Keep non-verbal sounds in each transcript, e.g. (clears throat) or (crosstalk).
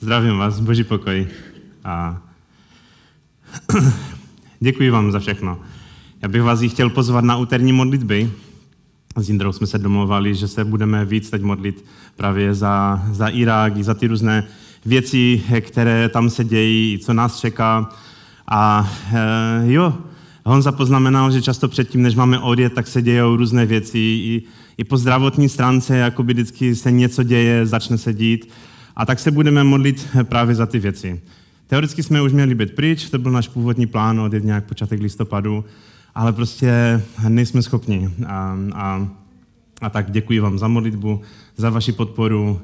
Zdravím vás, boží pokoj. A (clears throat) děkuji vám za všechno. Já bych vás chtěl pozvat na úterní modlitby. S Jindrou jsme se domluvali, že se budeme víc teď modlit právě za, za Irák i za ty různé věci, které tam se dějí, co nás čeká. A e, jo, Honza poznamenal, že často předtím, než máme odjet, tak se dějou různé věci. I, i po zdravotní stránce, jako by vždycky se něco děje, začne se dít. A tak se budeme modlit právě za ty věci. Teoreticky jsme už měli být pryč, to byl náš původní plán od nějak počátek listopadu, ale prostě nejsme schopni. A, a, a tak děkuji vám za modlitbu, za vaši podporu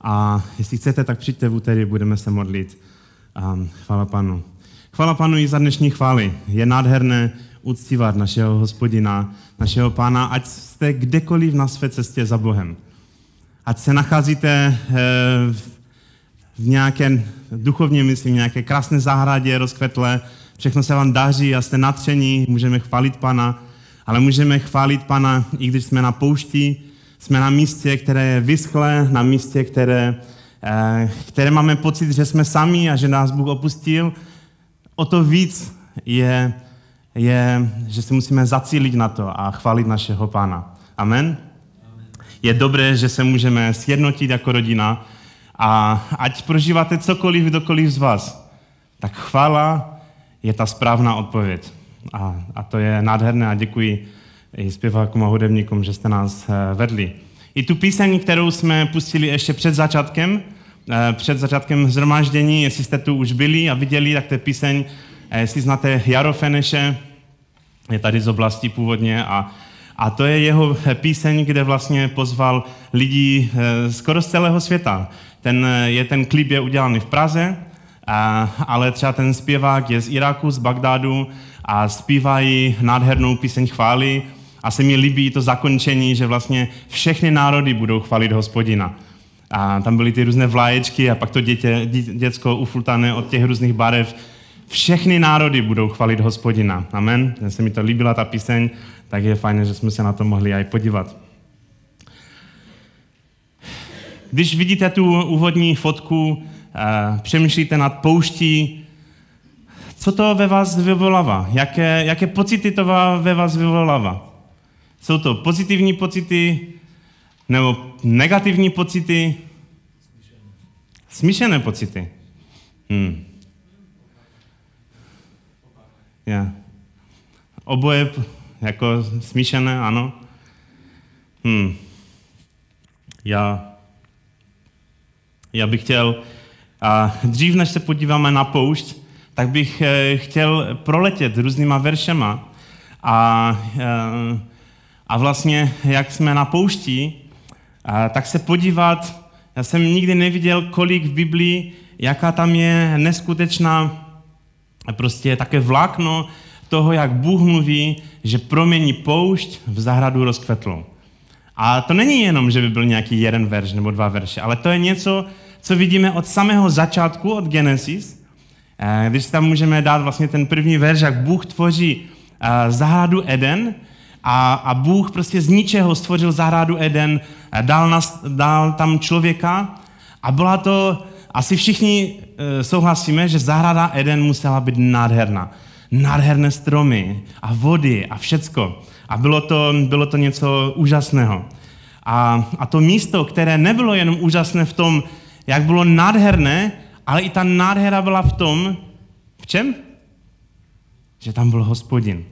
a jestli chcete, tak přijďte v úterý, budeme se modlit. A chvála Panu. Chvála Panu i za dnešní chvály. Je nádherné uctívat našeho hospodina, našeho pána, ať jste kdekoliv na své cestě za Bohem. Ať se nacházíte v nějaké, duchovně myslím, nějaké krásné zahradě rozkvetlé, všechno se vám daří a jste natření, můžeme chválit Pana, ale můžeme chválit Pana, i když jsme na poušti, jsme na místě, které je vyschlé, na místě, které, které máme pocit, že jsme sami a že nás Bůh opustil, o to víc je, je, že si musíme zacílit na to a chválit našeho Pána. Amen? Je dobré, že se můžeme sjednotit jako rodina a ať prožíváte cokoliv, kdokoliv z vás, tak chvála je ta správná odpověď. A, a to je nádherné a děkuji i zpěvákům a hudebníkům, že jste nás eh, vedli. I tu píseň, kterou jsme pustili ještě před začátkem, Eh, před začátkem zhromáždění, jestli jste tu už byli a viděli, tak to je píseň, eh, jestli znáte Jaro Feneše, je tady z oblasti původně a, a to je jeho píseň, kde vlastně pozval lidi skoro z celého světa. Ten, je ten klip je udělaný v Praze, a, ale třeba ten zpěvák je z Iráku, z Bagdádu a zpívají nádhernou píseň chvály a se mi líbí to zakončení, že vlastně všechny národy budou chválit hospodina. A tam byly ty různé vlaječky a pak to dítě, děcko ufultané od těch různých barev. Všechny národy budou chvalit hospodina. Amen. Já se mi to líbila ta píseň, tak je fajn, že jsme se na to mohli aj podívat. Když vidíte tu úvodní fotku, eh, přemýšlíte nad pouští, co to ve vás vyvolává? Jaké, jaké pocity to ve vás vyvolává? Jsou to pozitivní pocity, nebo negativní pocity? Smíšené pocity. Hmm. Yeah. Oboje jako smíšené, ano. Hmm. Já, já bych chtěl, a dřív než se podíváme na poušť, tak bych eh, chtěl proletět různýma veršema a, eh, a vlastně, jak jsme na poušti, tak se podívat, já jsem nikdy neviděl, kolik v Biblii, jaká tam je neskutečná prostě také vlákno toho, jak Bůh mluví, že promění poušť v zahradu rozkvetlou. A to není jenom, že by byl nějaký jeden verš nebo dva verše, ale to je něco, co vidíme od samého začátku, od Genesis, eh, když tam můžeme dát vlastně ten první verš, jak Bůh tvoří eh, zahradu Eden a, a Bůh prostě z ničeho stvořil zahradu Eden, dal, nas, dal tam člověka a byla to, asi všichni souhlasíme, že zahrada Eden musela být nádherná. Nádherné stromy a vody a všecko. A bylo to, bylo to něco úžasného. A, a to místo, které nebylo jenom úžasné v tom, jak bylo nádherné, ale i ta nádhera byla v tom, v čem? Že tam byl hospodin.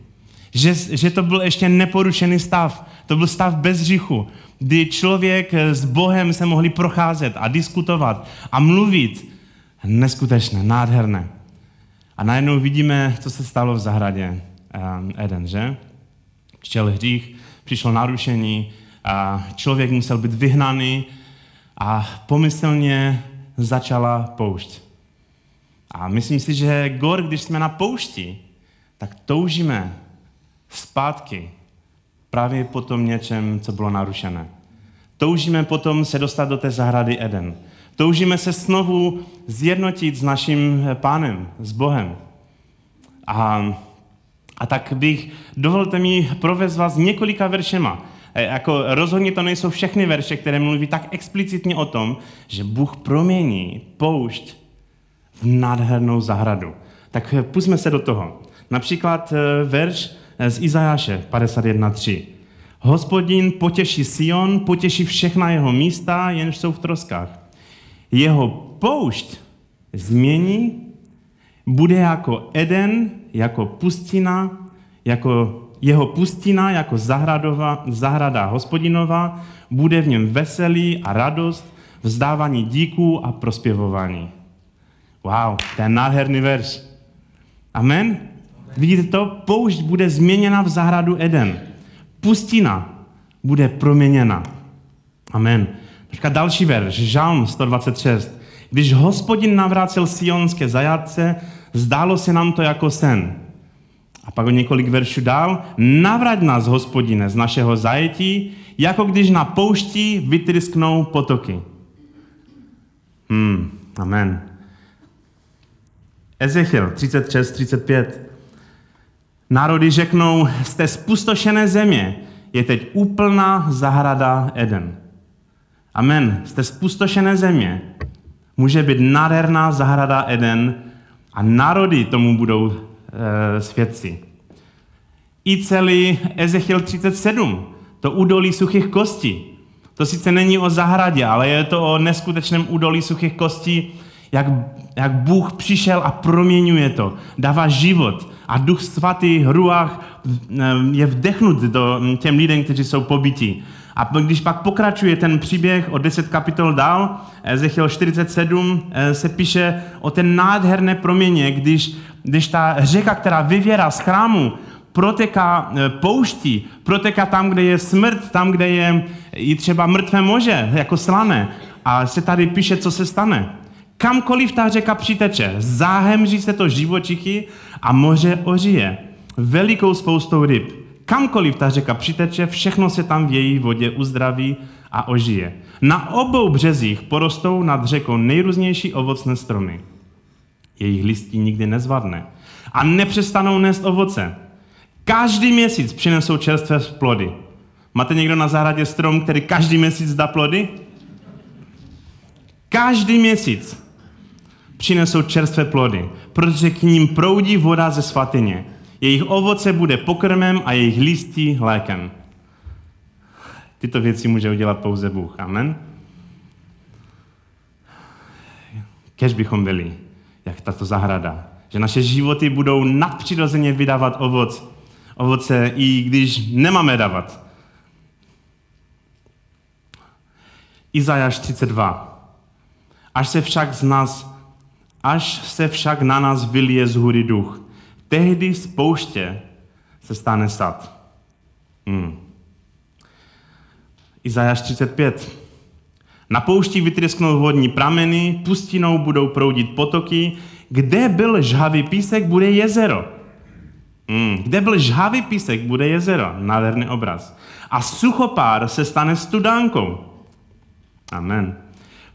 Že, že to byl ještě neporušený stav. To byl stav bez říchu, kdy člověk s Bohem se mohli procházet a diskutovat a mluvit. Neskutečné, nádherné. A najednou vidíme, co se stalo v zahradě um, Eden, že? Přišel hřích, přišlo narušení, a člověk musel být vyhnaný a pomyslně začala poušť. A myslím si, že gor, když jsme na poušti, tak toužíme zpátky právě po tom něčem, co bylo narušené. Toužíme potom se dostat do té zahrady Eden. Toužíme se znovu zjednotit s naším pánem, s Bohem. A, a tak bych, dovolte mi provést vás několika veršema, jako rozhodně to nejsou všechny verše, které mluví tak explicitně o tom, že Bůh promění poušť v nádhernou zahradu. Tak e, pusme se do toho. Například e, verš z Izajáše 51.3. Hospodin potěší Sion, potěší všechna jeho místa, jenž jsou v troskách. Jeho poušť změní, bude jako Eden, jako pustina, jako jeho pustina, jako zahradova, zahrada hospodinová, bude v něm veselí a radost, vzdávání díků a prospěvování. Wow, to je nádherný verš. Amen? Vidíte to? Poušť bude změněna v zahradu Eden. Pustina bude proměněna. Amen. Teďka další verš, Žalm 126. Když hospodin navrácel sionské zajatce, zdálo se nám to jako sen. A pak o několik veršů dál. Navrať nás, hospodine, z našeho zajetí, jako když na poušti vytrysknou potoky. Hmm, amen. Ezechiel 36, 35. Národy řeknou, z té spustošené země je teď úplná zahrada Eden. Amen. Z té spustošené země může být nádherná zahrada Eden a národy tomu budou e, svědci. I celý Ezechiel 37, to údolí suchých kostí. To sice není o zahradě, ale je to o neskutečném údolí suchých kostí, jak, jak Bůh přišel a proměňuje to, dává život a Duch Svatý, Ruach eh, je vdechnut do těm lidem, kteří jsou pobytí. A když pak pokračuje ten příběh o 10 kapitol dál, Ezechiel 47 eh, se píše o ten nádherné proměně, když, když ta řeka, která vyvěrá z chrámu, proteká eh, pouští, proteká tam, kde je smrt, tam, kde je i třeba mrtvé moře, jako slané. A se tady píše, co se stane. Kamkoliv ta řeka přiteče, záhemří se to živočichy a moře ožije. Velikou spoustou ryb. Kamkoliv ta řeka přiteče, všechno se tam v její vodě uzdraví a ožije. Na obou březích porostou nad řekou nejrůznější ovocné stromy. Jejich listí nikdy nezvadne. A nepřestanou nést ovoce. Každý měsíc přinesou čerstvé plody. Máte někdo na zahradě strom, který každý měsíc dá plody? Každý měsíc přinesou čerstvé plody, protože k ním proudí voda ze svatyně. Jejich ovoce bude pokrmem a jejich listí lékem. Tyto věci může udělat pouze Bůh. Amen. Kež bychom byli, jak tato zahrada. Že naše životy budou nadpřirozeně vydávat ovoc, ovoce, i když nemáme dávat. Izajáš 32. Až se však z nás až se však na nás vylije z hůry duch. Tehdy z pouště se stane sad. Hmm. Izajáš 35. Na poušti vytrysknou vodní prameny, pustinou budou proudit potoky, kde byl žhavý písek, bude jezero. Hmm. Kde byl žhavý písek, bude jezero. Nádherný obraz. A suchopár se stane studánkou. Amen.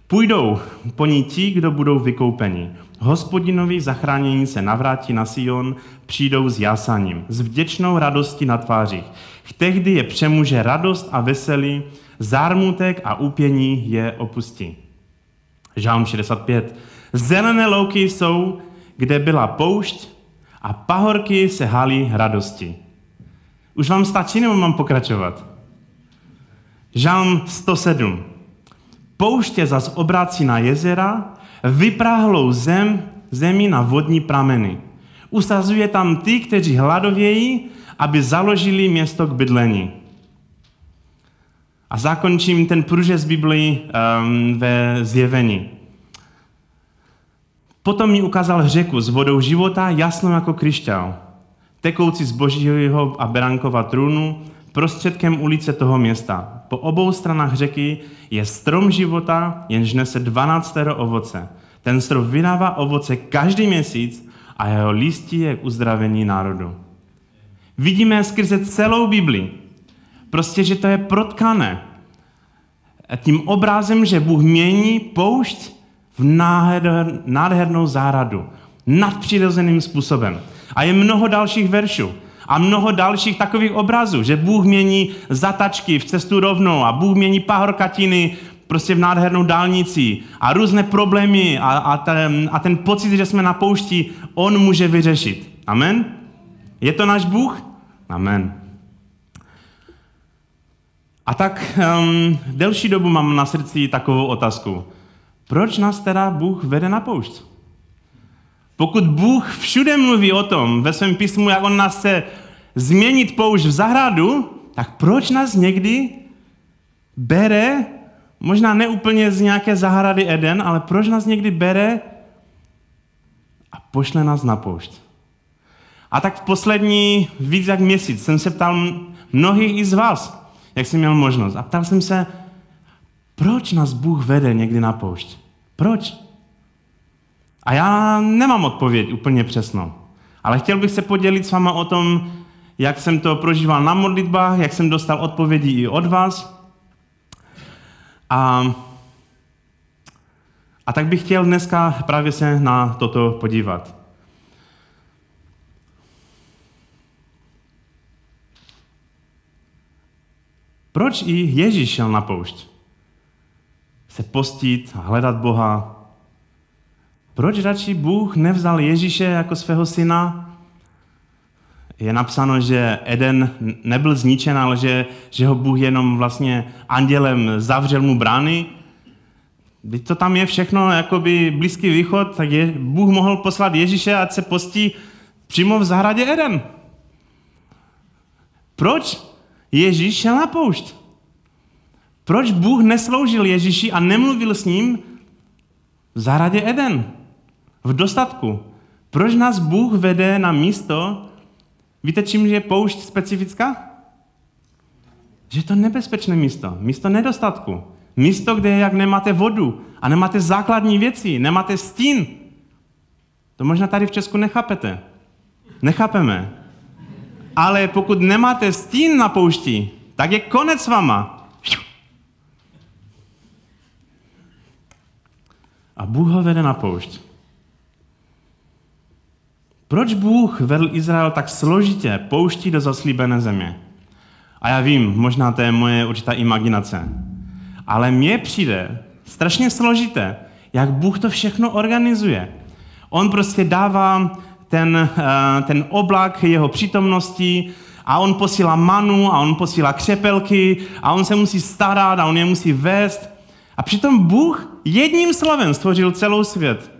Půjdou po ní ti, kdo budou vykoupeni. Hospodinovi zachránění se navrátí na Sion, přijdou s jásaním, s vděčnou radostí na tvářích. Tehdy je přemůže radost a veselí, zármutek a úpění je opustí. Žálm 65. Zelené louky jsou, kde byla poušť a pahorky se halí radosti. Už vám stačí, nebo mám pokračovat? Žálm 107. Pouště zas obrací na jezera, vypráhlou zem, zemi na vodní prameny. Usazuje tam ty, kteří hladovějí, aby založili město k bydlení. A zakončím ten průřez Biblii um, ve zjevení. Potom mi ukázal řeku s vodou života, jasnou jako kryšťál, tekoucí z božího a beránkova trůnu, prostředkem ulice toho města. Po obou stranách řeky je strom života, jenž nese 12 ovoce. Ten strom vydává ovoce každý měsíc a jeho listí je k uzdravení národu. Vidíme skrze celou Bibli, prostě, že to je protkané tím obrázem, že Bůh mění poušť v nádhernou záradu, nadpřirozeným způsobem. A je mnoho dalších veršů. A mnoho dalších takových obrazů, že Bůh mění zatačky v cestu rovnou a Bůh mění pahorkatiny prostě v nádhernou dálnici a různé problémy a, a, ten, a ten pocit, že jsme na poušti, on může vyřešit. Amen? Je to náš Bůh? Amen. A tak um, delší dobu mám na srdci takovou otázku. Proč nás teda Bůh vede na poušť? Pokud Bůh všude mluví o tom ve svém písmu, jak on nás chce změnit poušť v zahradu, tak proč nás někdy bere, možná neúplně z nějaké zahrady Eden, ale proč nás někdy bere a pošle nás na poušť? A tak v poslední víc jak měsíc jsem se ptal mnohých i z vás, jak jsem měl možnost. A ptal jsem se, proč nás Bůh vede někdy na poušť? Proč? A já nemám odpověď úplně přesnou. Ale chtěl bych se podělit s váma o tom, jak jsem to prožíval na modlitbách, jak jsem dostal odpovědi i od vás. A, a tak bych chtěl dneska právě se na toto podívat. Proč i Ježíš šel na poušť? Se postit a hledat Boha. Proč radši Bůh nevzal Ježíše jako svého syna? Je napsáno, že Eden nebyl zničen, ale že, že ho Bůh jenom vlastně andělem zavřel mu brány. Když to tam je všechno, jakoby Blízký východ, tak je, Bůh mohl poslat Ježíše, ať se postí přímo v zahradě Eden. Proč Ježíš šel na poušť. Proč Bůh nesloužil Ježíši a nemluvil s ním v zahradě Eden? V dostatku. Proč nás Bůh vede na místo, víte, čím je poušť specifická? Že je to nebezpečné místo, místo nedostatku. Místo, kde jak nemáte vodu a nemáte základní věci, nemáte stín. To možná tady v Česku nechápete. Nechápeme. Ale pokud nemáte stín na poušti, tak je konec s váma. A Bůh ho vede na poušť. Proč Bůh vedl Izrael tak složitě pouští do zaslíbené země? A já vím, možná to je moje určitá imaginace. Ale mně přijde strašně složité, jak Bůh to všechno organizuje. On prostě dává ten, eh, ten oblak jeho přítomnosti a on posílá manu a on posílá křepelky a on se musí starat a on je musí vést. A přitom Bůh jedním slovem stvořil celou svět.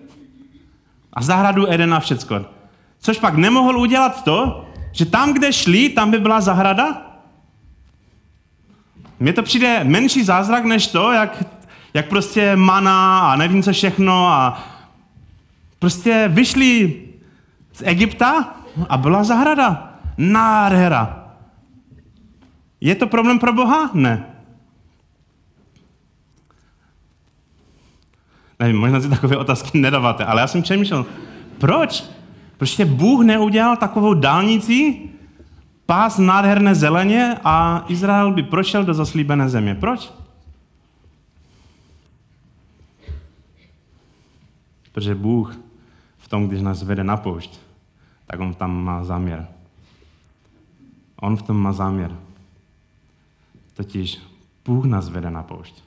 A zahradu Edena všecko. Což pak nemohl udělat to, že tam, kde šli, tam by byla zahrada? Mně to přijde menší zázrak než to, jak, jak prostě mana a nevím co všechno a prostě vyšli z Egypta a byla zahrada. Nádhera. Je to problém pro Boha? Ne. Nevím, možná si takové otázky nedáváte, ale já jsem přemýšlel, proč? Proč Bůh neudělal takovou dálnici, pás nádherné zeleně a Izrael by prošel do zaslíbené země. Proč? Protože Bůh v tom, když nás vede na poušť, tak on tam má záměr. On v tom má záměr. Totiž Bůh nás vede na poušť.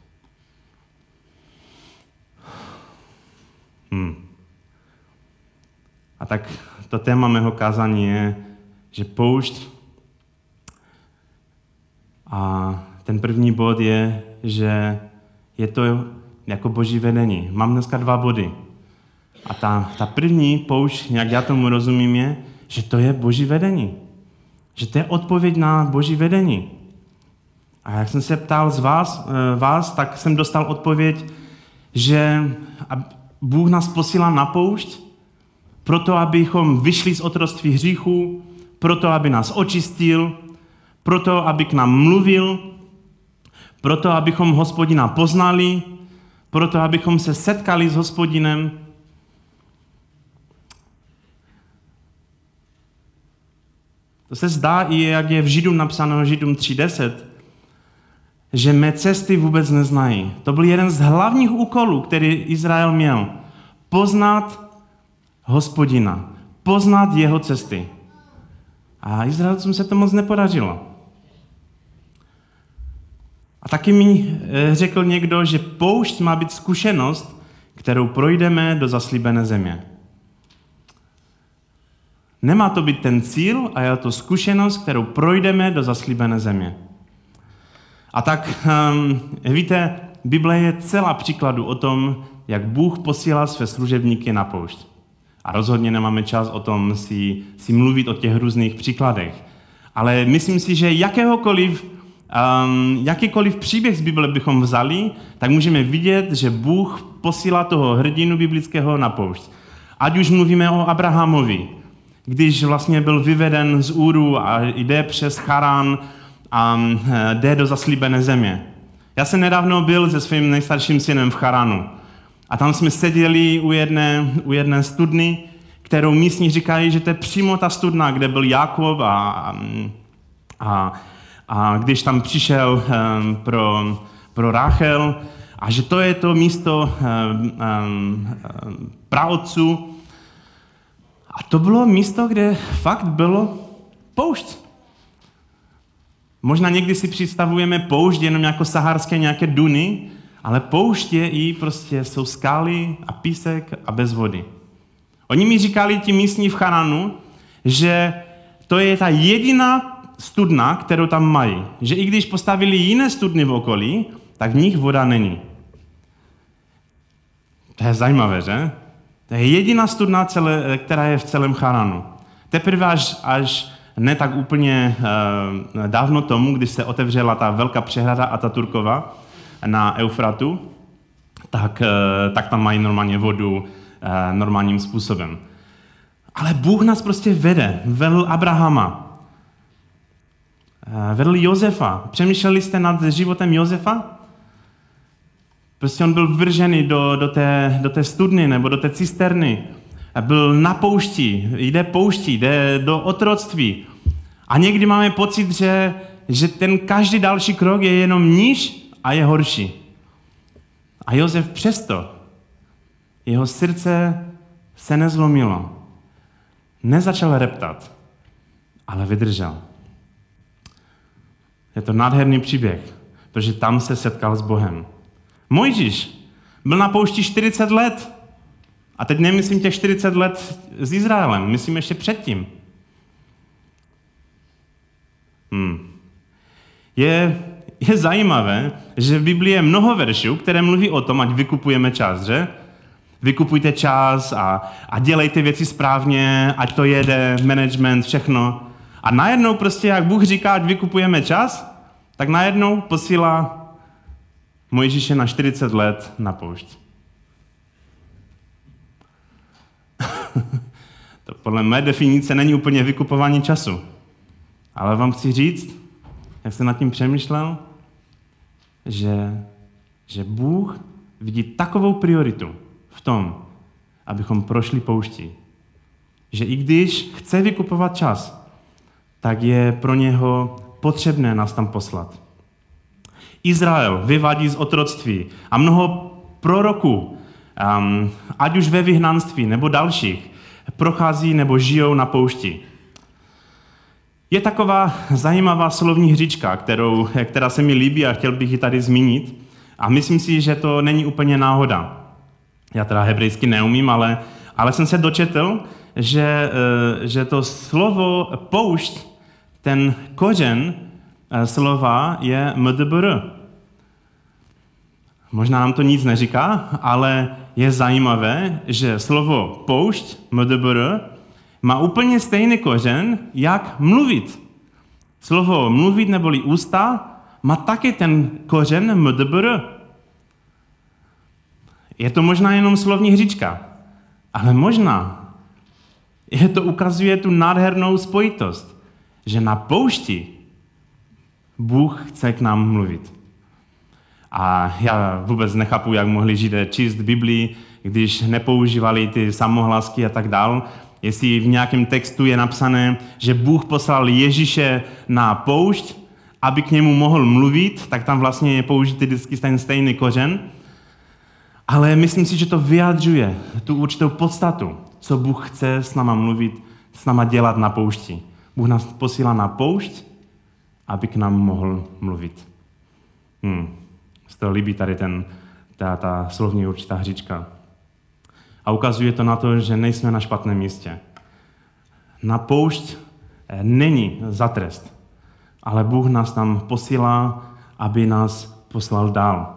Hmm. A tak to téma mého kázání je, že poušť a ten první bod je, že je to jako boží vedení. Mám dneska dva body. A ta, ta první poušť, jak já tomu rozumím, je, že to je boží vedení. Že to je odpověď na boží vedení. A jak jsem se ptal z vás, eh, vás tak jsem dostal odpověď, že Bůh nás posílá na poušť, proto abychom vyšli z otroství hříchu, proto aby nás očistil, proto aby k nám mluvil, proto abychom hospodina poznali, proto abychom se setkali s hospodinem, To se zdá i, jak je v Židům napsáno, Židům 3.10, že mé cesty vůbec neznají. To byl jeden z hlavních úkolů, který Izrael měl. Poznat hospodina, poznat jeho cesty. A Izraelcům se to moc nepodařilo. A taky mi eh, řekl někdo, že poušť má být zkušenost, kterou projdeme do zaslíbené země. Nemá to být ten cíl, a je to zkušenost, kterou projdeme do zaslíbené země. A tak um, víte, Bible je celá příkladu o tom, jak Bůh posílá své služebníky na poušť. A rozhodně nemáme čas o tom si, si mluvit o těch různých příkladech. Ale myslím si, že jakéhokoliv, um, jakýkoliv příběh z Bible bychom vzali, tak můžeme vidět, že Bůh posílá toho hrdinu biblického na poušť. Ať už mluvíme o Abrahamovi, když vlastně byl vyveden z Úru a jde přes Charán a eh, jde do zaslíbené země. Já jsem nedávno byl se svým nejstarším synem v Charanu. A tam jsme seděli u jedné, u jedné studny, kterou místní říkají, že to je přímo ta studna, kde byl Jakob a, a, a když tam přišel um, pro, pro Rachel, a že to je to místo um, um. A to bylo místo, kde fakt bylo poušť. Možná někdy si představujeme poušť jenom jako saharské nějaké duny, ale poušť je i prostě jsou skály a písek a bez vody. Oni mi říkali, ti místní v Charanu, že to je ta jediná studna, kterou tam mají. Že i když postavili jiné studny v okolí, tak v nich voda není. To je zajímavé, že? To je jediná studna, celé, která je v celém Charanu. Teprve až, až ne tak úplně uh, dávno tomu, když se otevřela ta velká přehrada Ataturkova na Eufratu, tak, uh, tak tam mají normálně vodu uh, normálním způsobem. Ale Bůh nás prostě vede. Vedl Abrahama. Uh, vedl Josefa. Přemýšleli jste nad životem Josefa? Prostě on byl vržený do, do, té, do té studny nebo do té cisterny byl na poušti, jde pouští, jde do otroctví. A někdy máme pocit, že, že ten každý další krok je jenom níž a je horší. A Josef přesto, jeho srdce se nezlomilo. Nezačal reptat, ale vydržel. Je to nádherný příběh, protože tam se setkal s Bohem. Mojžíš byl na poušti 40 let a teď nemyslím těch 40 let s Izraelem, myslím ještě předtím. Hmm. Je, je zajímavé, že v Biblii je mnoho veršů, které mluví o tom, ať vykupujeme čas, že? Vykupujte čas a, a dělejte věci správně, ať to jede, management, všechno. A najednou prostě, jak Bůh říká, ať vykupujeme čas, tak najednou posílá Mojžíše na 40 let na poušť. (laughs) to podle mé definice není úplně vykupování času. Ale vám chci říct, jak jsem nad tím přemýšlel, že, že Bůh vidí takovou prioritu v tom, abychom prošli pouští. Že i když chce vykupovat čas, tak je pro něho potřebné nás tam poslat. Izrael vyvádí z otroctví a mnoho proroků um, ať už ve vyhnanství nebo dalších, prochází nebo žijou na poušti. Je taková zajímavá slovní hříčka, kterou, která se mi líbí a chtěl bych ji tady zmínit. A myslím si, že to není úplně náhoda. Já teda hebrejsky neumím, ale, ale jsem se dočetl, že, eh, že to slovo poušť, ten kořen eh, slova je mdbr. Možná nám to nic neříká, ale je zajímavé, že slovo poušť, mdbr, má úplně stejný kořen, jak mluvit. Slovo mluvit neboli ústa má taky ten kořen mdbr. Je to možná jenom slovní hříčka, ale možná je to ukazuje tu nádhernou spojitost, že na poušti Bůh chce k nám mluvit. A já vůbec nechápu, jak mohli Židé číst Biblii, když nepoužívali ty samohlasky a tak dál. Jestli v nějakém textu je napsané, že Bůh poslal Ježíše na poušť, aby k němu mohl mluvit, tak tam vlastně je použitý vždycky ten stejný kořen. Ale myslím si, že to vyjadřuje tu určitou podstatu, co Bůh chce s náma mluvit, s náma dělat na poušti. Bůh nás posílá na poušť, aby k nám mohl mluvit. Hmm. Z toho líbí tady ten, ta, ta slovní určitá hříčka. A ukazuje to na to, že nejsme na špatném místě. Na poušť eh, není za trest, ale Bůh nás tam posílá, aby nás poslal dál.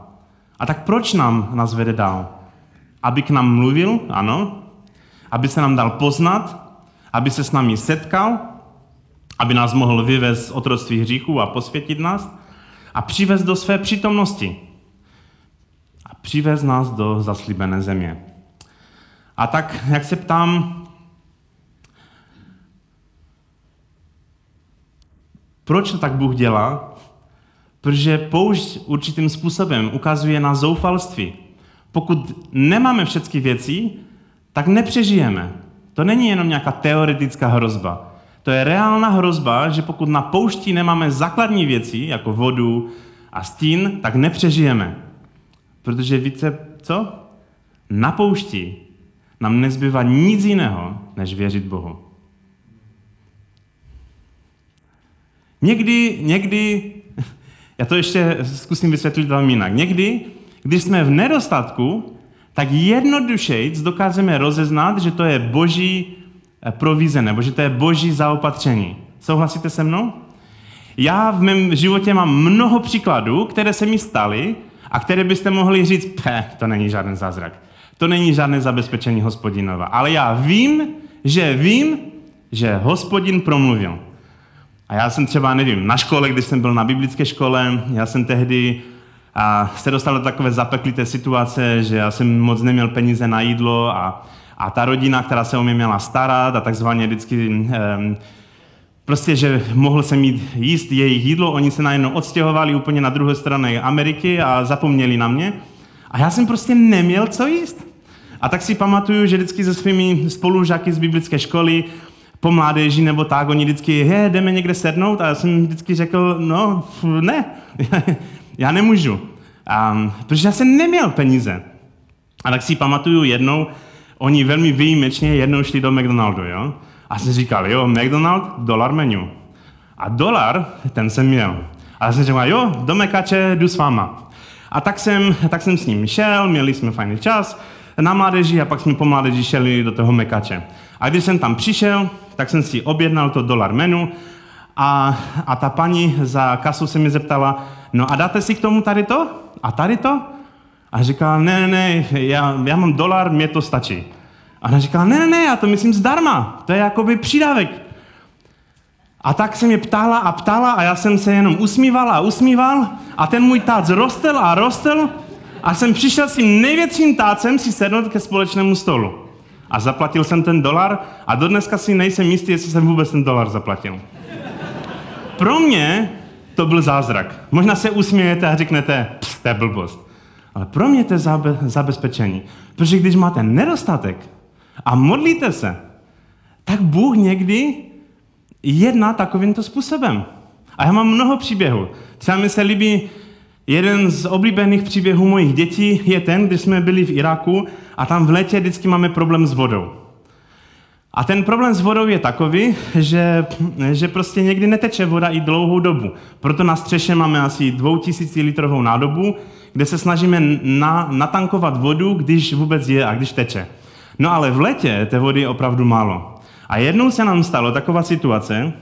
A tak proč nám nás vede dál? Aby k nám mluvil, ano, aby se nám dal poznat, aby se s námi setkal, aby nás mohl vyvést z otroctví hříchu a posvětit nás a přivést do své přítomnosti. A přivést nás do zaslíbené země. A tak, jak se ptám, proč to tak Bůh dělá? Protože poušť určitým způsobem ukazuje na zoufalství. Pokud nemáme všechny věci, tak nepřežijeme. To není jenom nějaká teoretická hrozba. To je reálná hrozba, že pokud na poušti nemáme základní věci, jako vodu a stín, tak nepřežijeme. Protože více, co? Na poušti nám nezbývá nic jiného, než věřit Bohu. Někdy, někdy, já to ještě zkusím vysvětlit velmi jinak. Někdy, když jsme v nedostatku, tak jednodušeji dokážeme rozeznat, že to je boží eh, provize, nebo že to je boží zaopatření. Souhlasíte se mnou? Já v mém životě mám mnoho příkladů, které se mi staly a které byste mohli říct, to není žádný zázrak. To není žádné zabezpečení hospodinova. Ale já vím, že vím, že hospodin promluvil. A já jsem třeba, nevím, na škole, když jsem byl na biblické škole, já jsem tehdy a se dostal do takové zapeklité situace, že já jsem moc neměl peníze na jídlo a, a ta rodina, která se o mě měla starat a takzvaně vždycky um, prostě, že mohl jsem mít jíst jejich jídlo, oni se najednou odstěhovali úplně na druhé straně Ameriky a zapomněli na mě. A já jsem prostě neměl co jíst. A tak si pamatuju, že vždycky se svými spolužáky z biblické školy po mládeži nebo tak, oni vždycky, he, jdeme někde sednout a já jsem vždycky řekl, no, ne, (laughs) já nemůžu. Um, protože já jsem neměl peníze. A tak si pamatuju jednou, oni velmi výjimečně jednou šli do McDonaldu, jo? A jsem říkal, jo, McDonald, dolar menu. A dolar, ten jsem měl. A já jsem říkal, jo, do Mekače jdu s váma. A tak jsem, tak jsem s ním šel, měli jsme fajný čas na mládeži a pak jsme po mládeži šeli do toho Mekače. A když jsem tam přišel, tak jsem si objednal to dolar menu a, a ta paní za kasu se mi zeptala, no a dáte si k tomu tady to? A tady to? A říkala, ne, ne, ne, já, já mám dolar, mě to stačí. A ona říkala, ne, ne, ne, já to myslím zdarma, to je jakoby přídavek. A tak se mě ptala a ptala a já jsem se jenom usmíval a usmíval a ten můj tác rostl a rostl a jsem přišel s tím největším tácem si sednout ke společnému stolu. A zaplatil jsem ten dolar a do dneska si nejsem jistý, jestli jsem vůbec ten dolar zaplatil. Pro mě to byl zázrak. Možná se usmějete a řeknete, to je blbost. Ale pro mě to je zabe- zabezpečení. Protože když máte nedostatek a modlíte se, tak Bůh někdy jedná takovýmto způsobem. A já mám mnoho příběhů. Třeba mi se líbí jeden z oblíbených příběhů mojich dětí je ten, když jsme byli v Iráku a tam v létě vždycky máme problém s vodou. A ten problém s vodou je takový, že, že prostě někdy neteče voda i dlouhou dobu. Proto na střeše máme asi 2000 litrovou nádobu, kde se snažíme na, natankovat vodu, když vůbec je a když teče. No ale v létě té vody je opravdu málo. A jednou se nám stalo taková situace,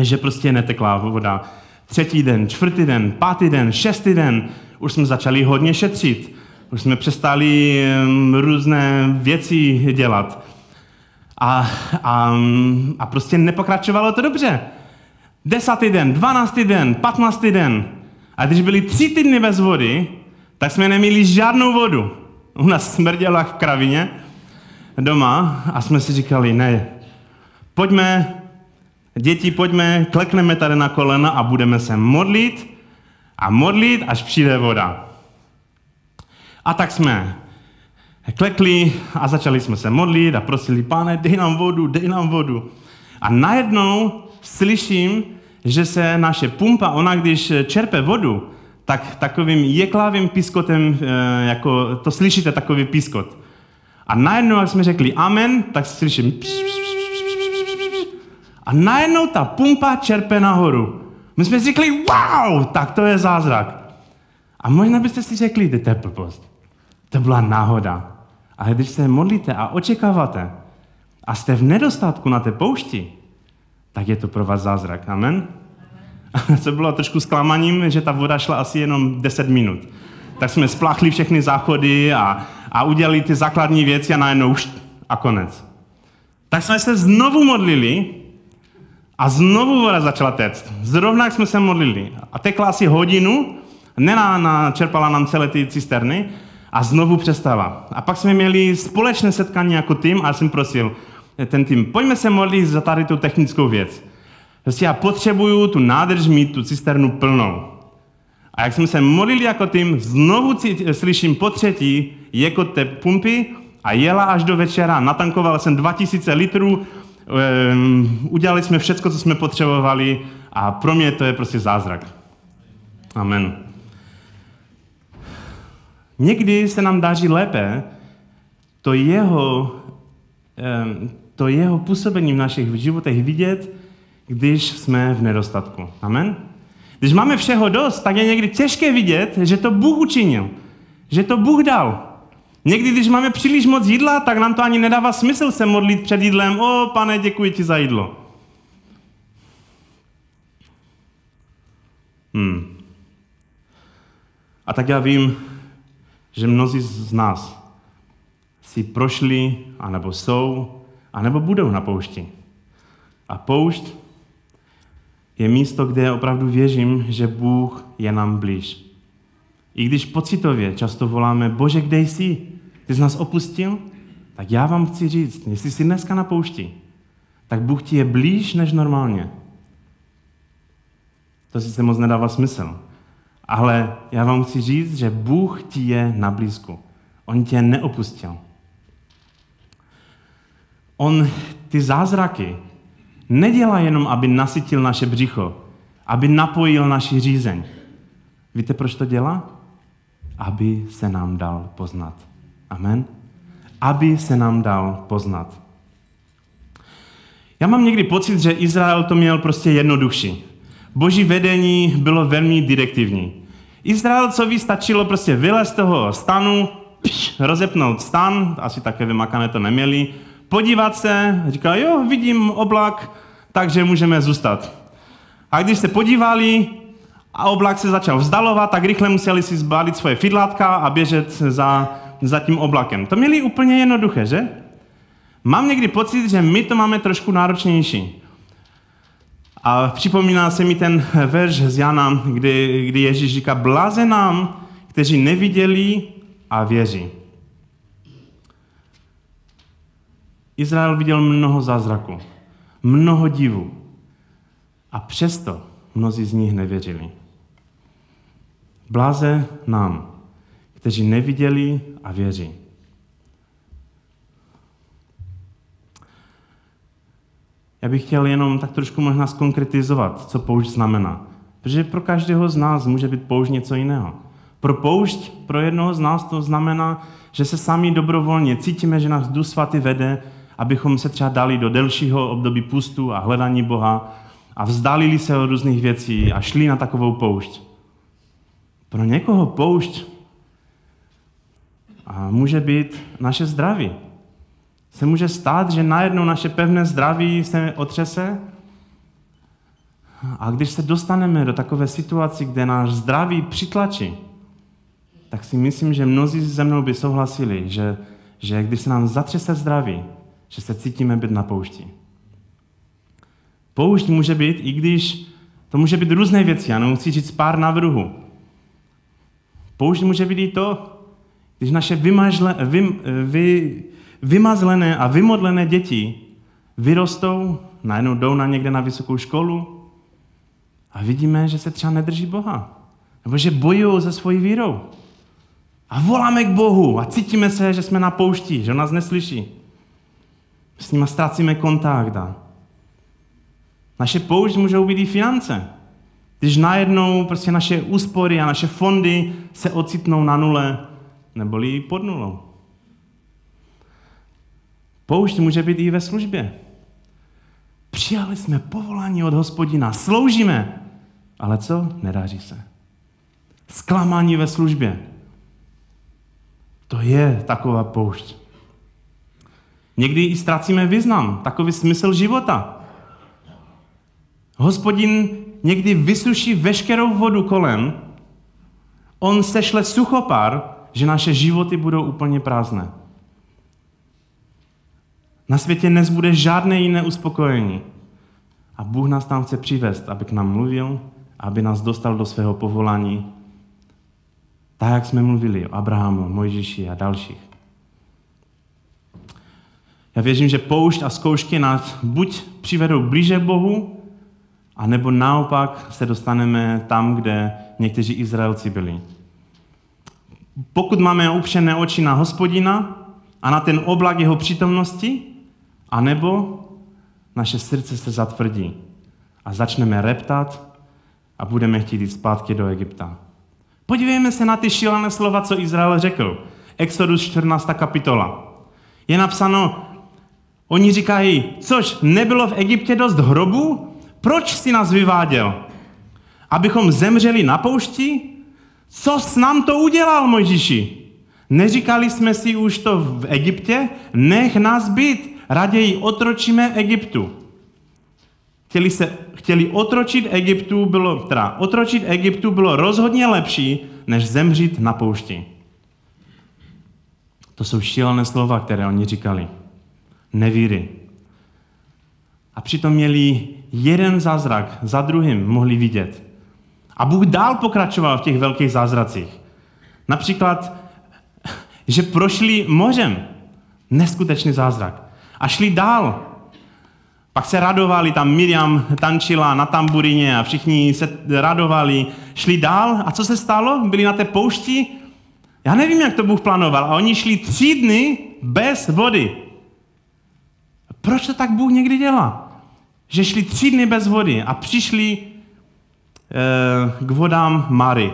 že prostě netekla voda. Třetí den, čtvrtý den, pátý den, šestý den, už jsme začali hodně šetřit. Už jsme přestali různé věci dělat. A, a, a prostě nepokračovalo to dobře. Desátý den, dvanáctý den, patnáctý den. A když byly tři týdny bez vody, tak jsme neměli žádnou vodu. U nás smrděla v kravině doma a jsme si říkali, ne, pojďme, děti, pojďme, klekneme tady na kolena a budeme se modlit a modlit, až přijde voda. A tak jsme klekli a začali jsme se modlit a prosili, pane, dej nám vodu, dej nám vodu. A najednou slyším, že se naše pumpa, ona když čerpe vodu, tak takovým jeklávým pískotem, eh, jako to slyšíte, takový pískot. A najednou, jak jsme řekli amen, tak slyším A najednou ta pumpa čerpe nahoru. My jsme si řekli, wow, tak to je zázrak. A možná byste si řekli, to je blbost. To byla náhoda. Ale když se modlíte a očekáváte a jste v nedostatku na té poušti, tak je to pro vás zázrak. Amen? (laughs) Co bylo trošku zklamaním, že ta voda šla asi jenom 10 minut. Tak jsme spláchli všechny záchody a, a udělali ty základní věci a najednou už a konec. Tak jsme se znovu modlili a znovu voda začala téct. Zrovna jak jsme se modlili. A tekla asi hodinu, nenačerpala nám celé ty cisterny a znovu přestala. A pak jsme měli společné setkání jako tým a jsem prosil ten tým, pojďme se modlit za tady tu technickou věc. Prostě já potřebuju tu nádrž mít, tu cisternu plnou. A jak jsme se modlili jako tým, znovu slyším po třetí jako té pumpy a jela až do večera. Natankoval jsem 2000 litrů, udělali jsme všechno, co jsme potřebovali a pro mě to je prostě zázrak. Amen. Někdy se nám daří lépe to jeho, to jeho působení v našich životech vidět, když jsme v nedostatku. Amen? Když máme všeho dost, tak je někdy těžké vidět, že to Bůh učinil, že to Bůh dal. Někdy, když máme příliš moc jídla, tak nám to ani nedává smysl se modlit před jídlem. O, pane, děkuji ti za jídlo. Hmm. A tak já vím, že mnozí z nás si prošli, anebo jsou, anebo budou na poušti. A poušť je místo, kde opravdu věřím, že Bůh je nám blíž. I když pocitově často voláme, Bože, kde jsi? Ty jsi nás opustil? Tak já vám chci říct, jestli jsi dneska na poušti, tak Bůh ti je blíž než normálně. To si se moc nedává smysl. Ale já vám chci říct, že Bůh ti je na blízku. On tě neopustil. On ty zázraky nedělá jenom, aby nasytil naše břicho, aby napojil naši řízeň. Víte, proč to dělá? Aby se nám dal poznat. Amen? Aby se nám dal poznat. Já mám někdy pocit, že Izrael to měl prostě jednodušší. Boží vedení bylo velmi direktivní. Izraelcovi stačilo prostě vylézt z toho stanu, pš, rozepnout stan, asi také vymakané to neměli, podívat se, říkal, jo, vidím oblak, takže můžeme zůstat. A když se podívali a oblak se začal vzdalovat, tak rychle museli si zbalit svoje fidlátka a běžet za, za tím oblakem. To měli úplně jednoduché, že? Mám někdy pocit, že my to máme trošku náročnější. A připomíná se mi ten verš z Jana, kdy, kdy Ježíš říká, bláze nám, kteří neviděli a věří. Izrael viděl mnoho zázraků, mnoho divů. A přesto mnozí z nich nevěřili. Bláze nám, kteří neviděli a věří. Já bych chtěl jenom tak trošku možná skonkretizovat, co poušť znamená. Protože pro každého z nás může být poušť něco jiného. Pro poušť, pro jednoho z nás to znamená, že se sami dobrovolně cítíme, že nás Duch Svatý vede, abychom se třeba dali do delšího období pustu a hledání Boha a vzdálili se od různých věcí a šli na takovou poušť. Pro někoho poušť může být naše zdraví se může stát, že najednou naše pevné zdraví se otřese a když se dostaneme do takové situace, kde náš zdraví přitlačí, tak si myslím, že mnozí ze mnou by souhlasili, že, že když se nám zatřese zdraví, že se cítíme být na poušti. Poušť může být, i když to může být různé věci, já nemusím říct pár návrhů. Poušť může být i to, když naše vymažle, vy, vy, vymazlené a vymodlené děti vyrostou, najednou jdou na někde na vysokou školu a vidíme, že se třeba nedrží Boha. Nebo že bojují se svojí vírou. A voláme k Bohu a cítíme se, že jsme na poušti, že nás neslyší. S nima ztrácíme kontakt. A naše poušť můžou být i finance. Když najednou prostě naše úspory a naše fondy se ocitnou na nule, neboli pod nulou. Poušť může být i ve službě. Přijali jsme povolání od hospodina, sloužíme. Ale co? Nedaří se. Zklamání ve službě. To je taková poušť. Někdy i ztrácíme význam, takový smysl života. Hospodin někdy vysuší veškerou vodu kolem, on sešle suchopár, že naše životy budou úplně prázdné. Na světě nezbude žádné jiné uspokojení. A Bůh nás tam chce přivést, aby k nám mluvil, aby nás dostal do svého povolání. Tak, jak jsme mluvili o Abrahamu, Mojžíši a dalších. Já věřím, že poušť a zkoušky nás buď přivedou blíže k Bohu, a nebo naopak se dostaneme tam, kde někteří Izraelci byli. Pokud máme upřené oči na hospodina a na ten oblak jeho přítomnosti, anebo naše srdce se zatvrdí a začneme reptat a budeme chtít jít zpátky do Egypta. Podívejme se na ty šílené slova, co Izrael řekl. Exodus 14. kapitola. Je napsáno, oni říkají, což nebylo v Egyptě dost hrobů? Proč si nás vyváděl? Abychom zemřeli na poušti? Co s nám to udělal, Mojžíši? Neříkali jsme si už to v Egyptě? Nech nás být, raději otročíme Egyptu. Chtěli, se, chtěli otročit Egyptu, bylo, teda otročit Egyptu bylo rozhodně lepší, než zemřít na poušti. To jsou šílené slova, které oni říkali. Nevíry. A přitom měli jeden zázrak za druhým, mohli vidět. A Bůh dál pokračoval v těch velkých zázracích. Například, že prošli mořem. Neskutečný zázrak. A šli dál. Pak se radovali, tam Miriam tančila na tamburině a všichni se radovali. Šli dál a co se stalo? Byli na té poušti. Já nevím, jak to Bůh plánoval. A oni šli tři dny bez vody. Proč to tak Bůh někdy dělá? Že šli tři dny bez vody a přišli k vodám Mary.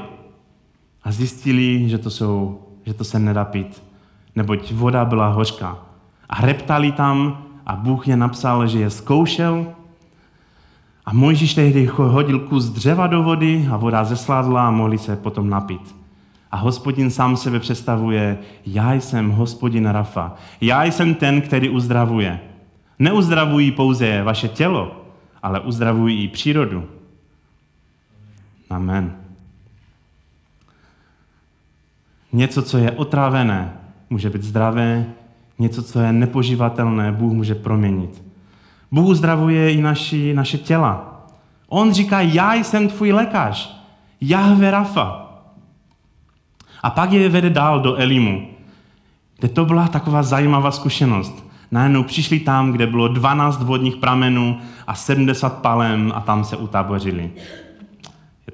A zjistili, že to, jsou, že to se nedá pít. Neboť voda byla hořká. A reptali tam a Bůh je napsal, že je zkoušel. A Mojžíš tehdy hodil kus dřeva do vody a voda zesládla a mohli se potom napít. A hospodin sám sebe představuje, já jsem hospodin Rafa. Já jsem ten, který uzdravuje. Neuzdravují pouze vaše tělo, ale uzdravují i přírodu. Amen. Něco, co je otrávené, může být zdravé, něco, co je nepoživatelné, Bůh může proměnit. Bůh uzdravuje i naši, naše těla. On říká, já jsem tvůj lékař, Jahve Rafa. A pak je vede dál do Elimu, kde to byla taková zajímavá zkušenost. Najednou přišli tam, kde bylo 12 vodních pramenů a 70 palem a tam se utábořili.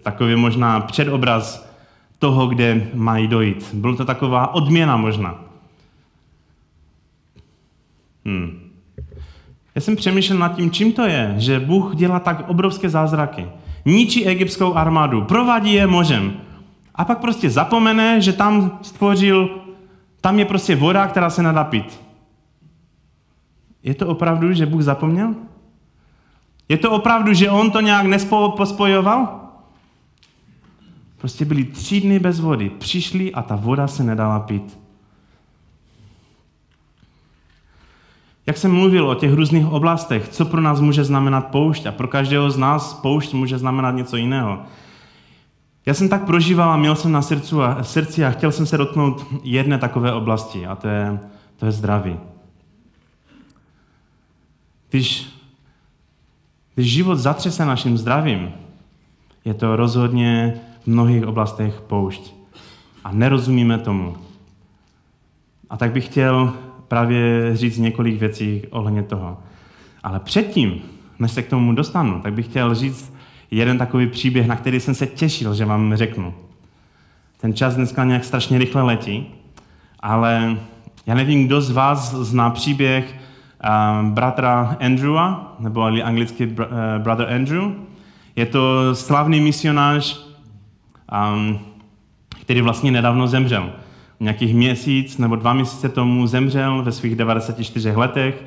Takový možná předobraz toho, kde mají dojít. Byla to taková odměna možná. Hmm. Já jsem přemýšlel nad tím, čím to je, že Bůh dělá tak obrovské zázraky. Ničí egyptskou armádu, provádí je mořem. A pak prostě zapomene, že tam stvořil, tam je prostě voda, která se nadá pít. Je to opravdu, že Bůh zapomněl? Je to opravdu, že on to nějak nespojoval? Prostě byli tři dny bez vody. Přišli a ta voda se nedala pít. Jak jsem mluvil o těch různých oblastech, co pro nás může znamenat poušť a pro každého z nás poušť může znamenat něco jiného. Já jsem tak prožíval a měl jsem na srdcu a, srdci a chtěl jsem se dotknout jedné takové oblasti a to je, to je zdraví. Když, když život zatřese naším zdravím, je to rozhodně v mnohých oblastech poušť. A nerozumíme tomu. A tak bych chtěl právě říct několik věcí ohledně toho. Ale předtím, než se k tomu dostanu, tak bych chtěl říct jeden takový příběh, na který jsem se těšil, že vám řeknu. Ten čas dneska nějak strašně rychle letí, ale já nevím, kdo z vás zná příběh um, bratra Andrewa, nebo anglicky uh, brother Andrew. Je to slavný misionář, který vlastně nedávno zemřel nějakých měsíc nebo dva měsíce tomu zemřel ve svých 94 letech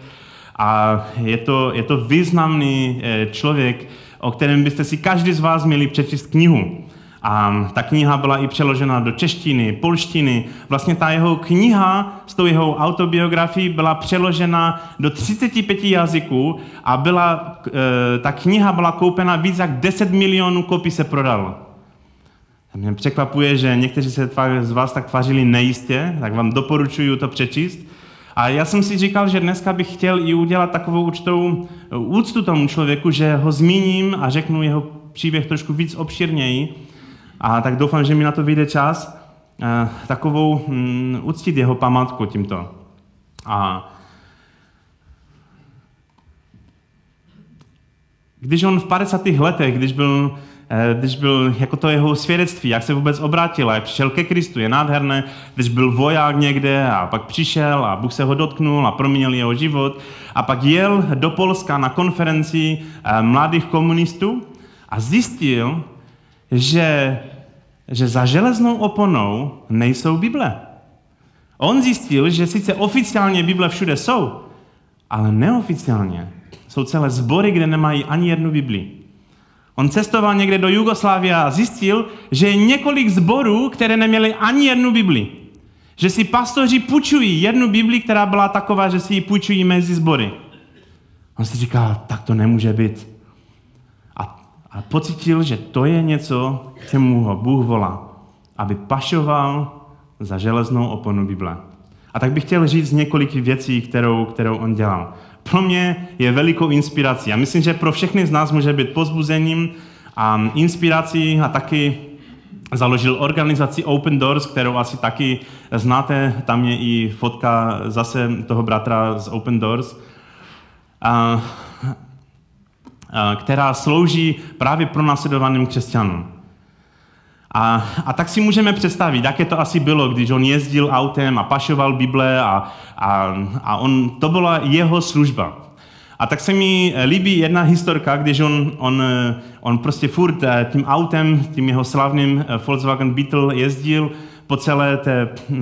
A je to, je to významný eh, člověk, o kterém byste si každý z vás měli přečíst knihu. A ta kniha byla i přeložena do češtiny, polštiny. Vlastně ta jeho kniha s tou jeho autobiografií byla přeložena do 35 jazyků a byla, e, ta kniha byla koupena víc jak 10 milionů kopí se prodalo. Mě překvapuje, že někteří se z vás tak tvářili nejistě, tak vám doporučuji to přečíst. A já jsem si říkal, že dneska bych chtěl i udělat takovou určitou úctu tomu člověku, že ho zmíním a řeknu jeho příběh trošku víc obširněji. A tak doufám, že mi na to vyjde čas eh, takovou hm, uctit jeho památku tímto. A když on v 50. letech, když byl Eh, když byl jako to jeho svědectví, jak se vůbec obrátil, jak přišel ke Kristu, je nádherné, když byl voják někde a pak přišel a Bůh se ho dotknul a proměnil jeho život a pak jel do Polska na konferenci eh, mladých komunistů a zjistil, že, že za železnou oponou nejsou Bible. On zjistil, že sice oficiálně Bible všude jsou, ale neoficiálně jsou celé sbory, kde nemají ani jednu Bibli. On cestoval někde do Jugoslávie a zjistil, že je několik zborů, které neměly ani jednu Bibli. Že si pastoři půjčují jednu Bibli, která byla taková, že si ji půjčují mezi zbory. On si říkal, tak to nemůže být. A, a pocitil, že to je něco, k čemu ho Bůh volá. Aby pašoval za železnou oponu Bible. A tak bych chtěl říct několik věcí, kterou, kterou on dělal pro mě je velikou inspirací. Já myslím, že pro všechny z nás může být pozbuzením a inspirací a taky založil organizaci Open Doors, kterou asi taky znáte. Tam je i fotka zase toho bratra z Open Doors, a, která slouží právě pro následovaným křesťanům. A, a tak si můžeme představit, jaké to asi bylo, když on jezdil autem a pašoval Bible a, a, a on, to byla jeho služba. A tak se mi líbí jedna historka, když on, on, on prostě furt eh, tím autem, tím jeho slavným eh, Volkswagen Beetle jezdil po celé té eh,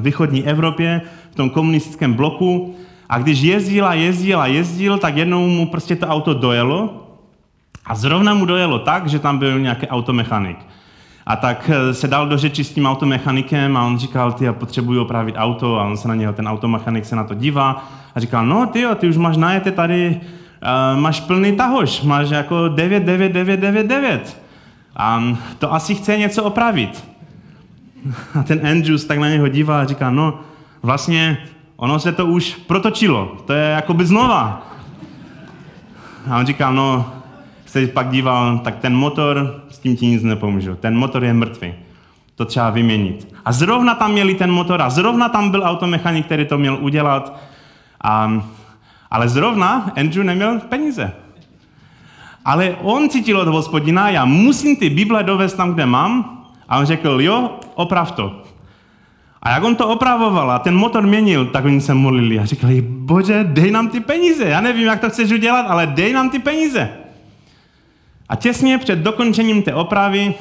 východní Evropě, v tom komunistickém bloku. A když jezdil a jezdil a jezdil, tak jednou mu prostě to auto dojelo. A zrovna mu dojelo tak, že tam byl nějaký automechanik. A tak eh, se dal do řeči s tím automechanikem a on říkal, ty, já potřebuji opravit auto a on se na něho, ten automechanik se na to dívá a říkal, no ty, ty už máš najete tady, uh, máš plný tahož, máš jako 9, 9, 9, 9, 9. A to asi chce něco opravit. (laughs) A ten Andrews tak na něho dívá a říká, no vlastně ono se to už protočilo, to je jako by znova. A on říká, no se pak díval, tak ten motor, s tím ti nic nepomůžu. Ten motor je mrtvý. To třeba vyměnit. A zrovna tam měli ten motor a zrovna tam byl automechanik, který to měl udělat. A, ale zrovna Andrew neměl peníze. Ale on cítil od hospodina, já musím ty Bible dovést tam, kde mám. A on řekl, jo, oprav to. A jak on to opravoval a ten motor měnil, tak oni se modlili a říkali, bože, dej nám ty peníze. Já nevím, jak to chceš udělat, ale dej nám ty peníze. A těsně před dokončením té opravy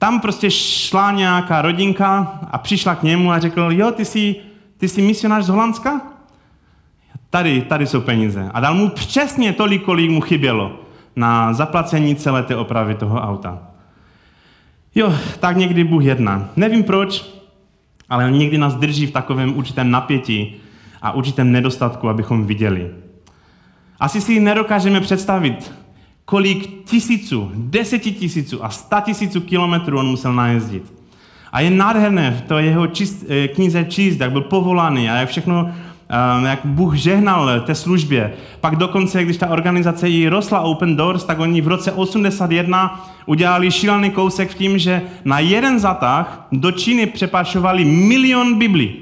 tam prostě šla nějaká rodinka a přišla k němu a řekl, jo, ty jsi, ty jsi misionář z Holandska? Tady, tady jsou peníze. A dal mu přesně tolik, kolik mu chybělo na zaplacení celé té opravy toho auta. Jo, tak někdy Bůh jedná. Nevím proč, ale on někdy nás drží v takovém určitém napětí a určitém nedostatku, abychom viděli. Asi si nedokážeme představit, kolik tisíců, desetitisíců a sta tisíců kilometrů on musel najezdit. A je nádherné v to jeho čist, eh, knize číst, jak byl povolaný a jak všechno, eh, jak Bůh žehnal té službě. Pak dokonce, když ta organizace jí rostla Open Doors, tak oni v roce 81 udělali šílený kousek v tím, že na jeden zatah do Číny přepašovali milion Biblí.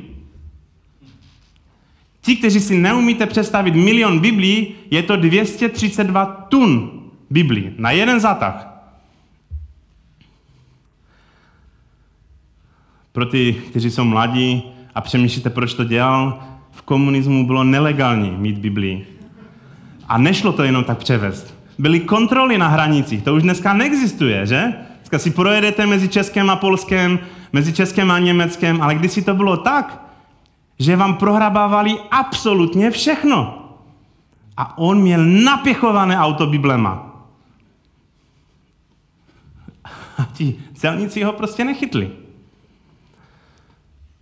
Ti, kteří si neumíte představit milion Biblí, je to 232 tun Biblii. Na jeden zátah. Pro ty, kteří jsou mladí a přemýšlíte, proč to dělal, v komunismu bylo nelegální mít Biblii. A nešlo to jenom tak převést. Byly kontroly na hranicích, to už dneska neexistuje, že? Dneska si projedete mezi Českem a Polskem, mezi Českem a Německem, ale když si to bylo tak, že vám prohrabávali absolutně všechno. A on měl napěchované auto Biblema. A ti celníci ho prostě nechytli.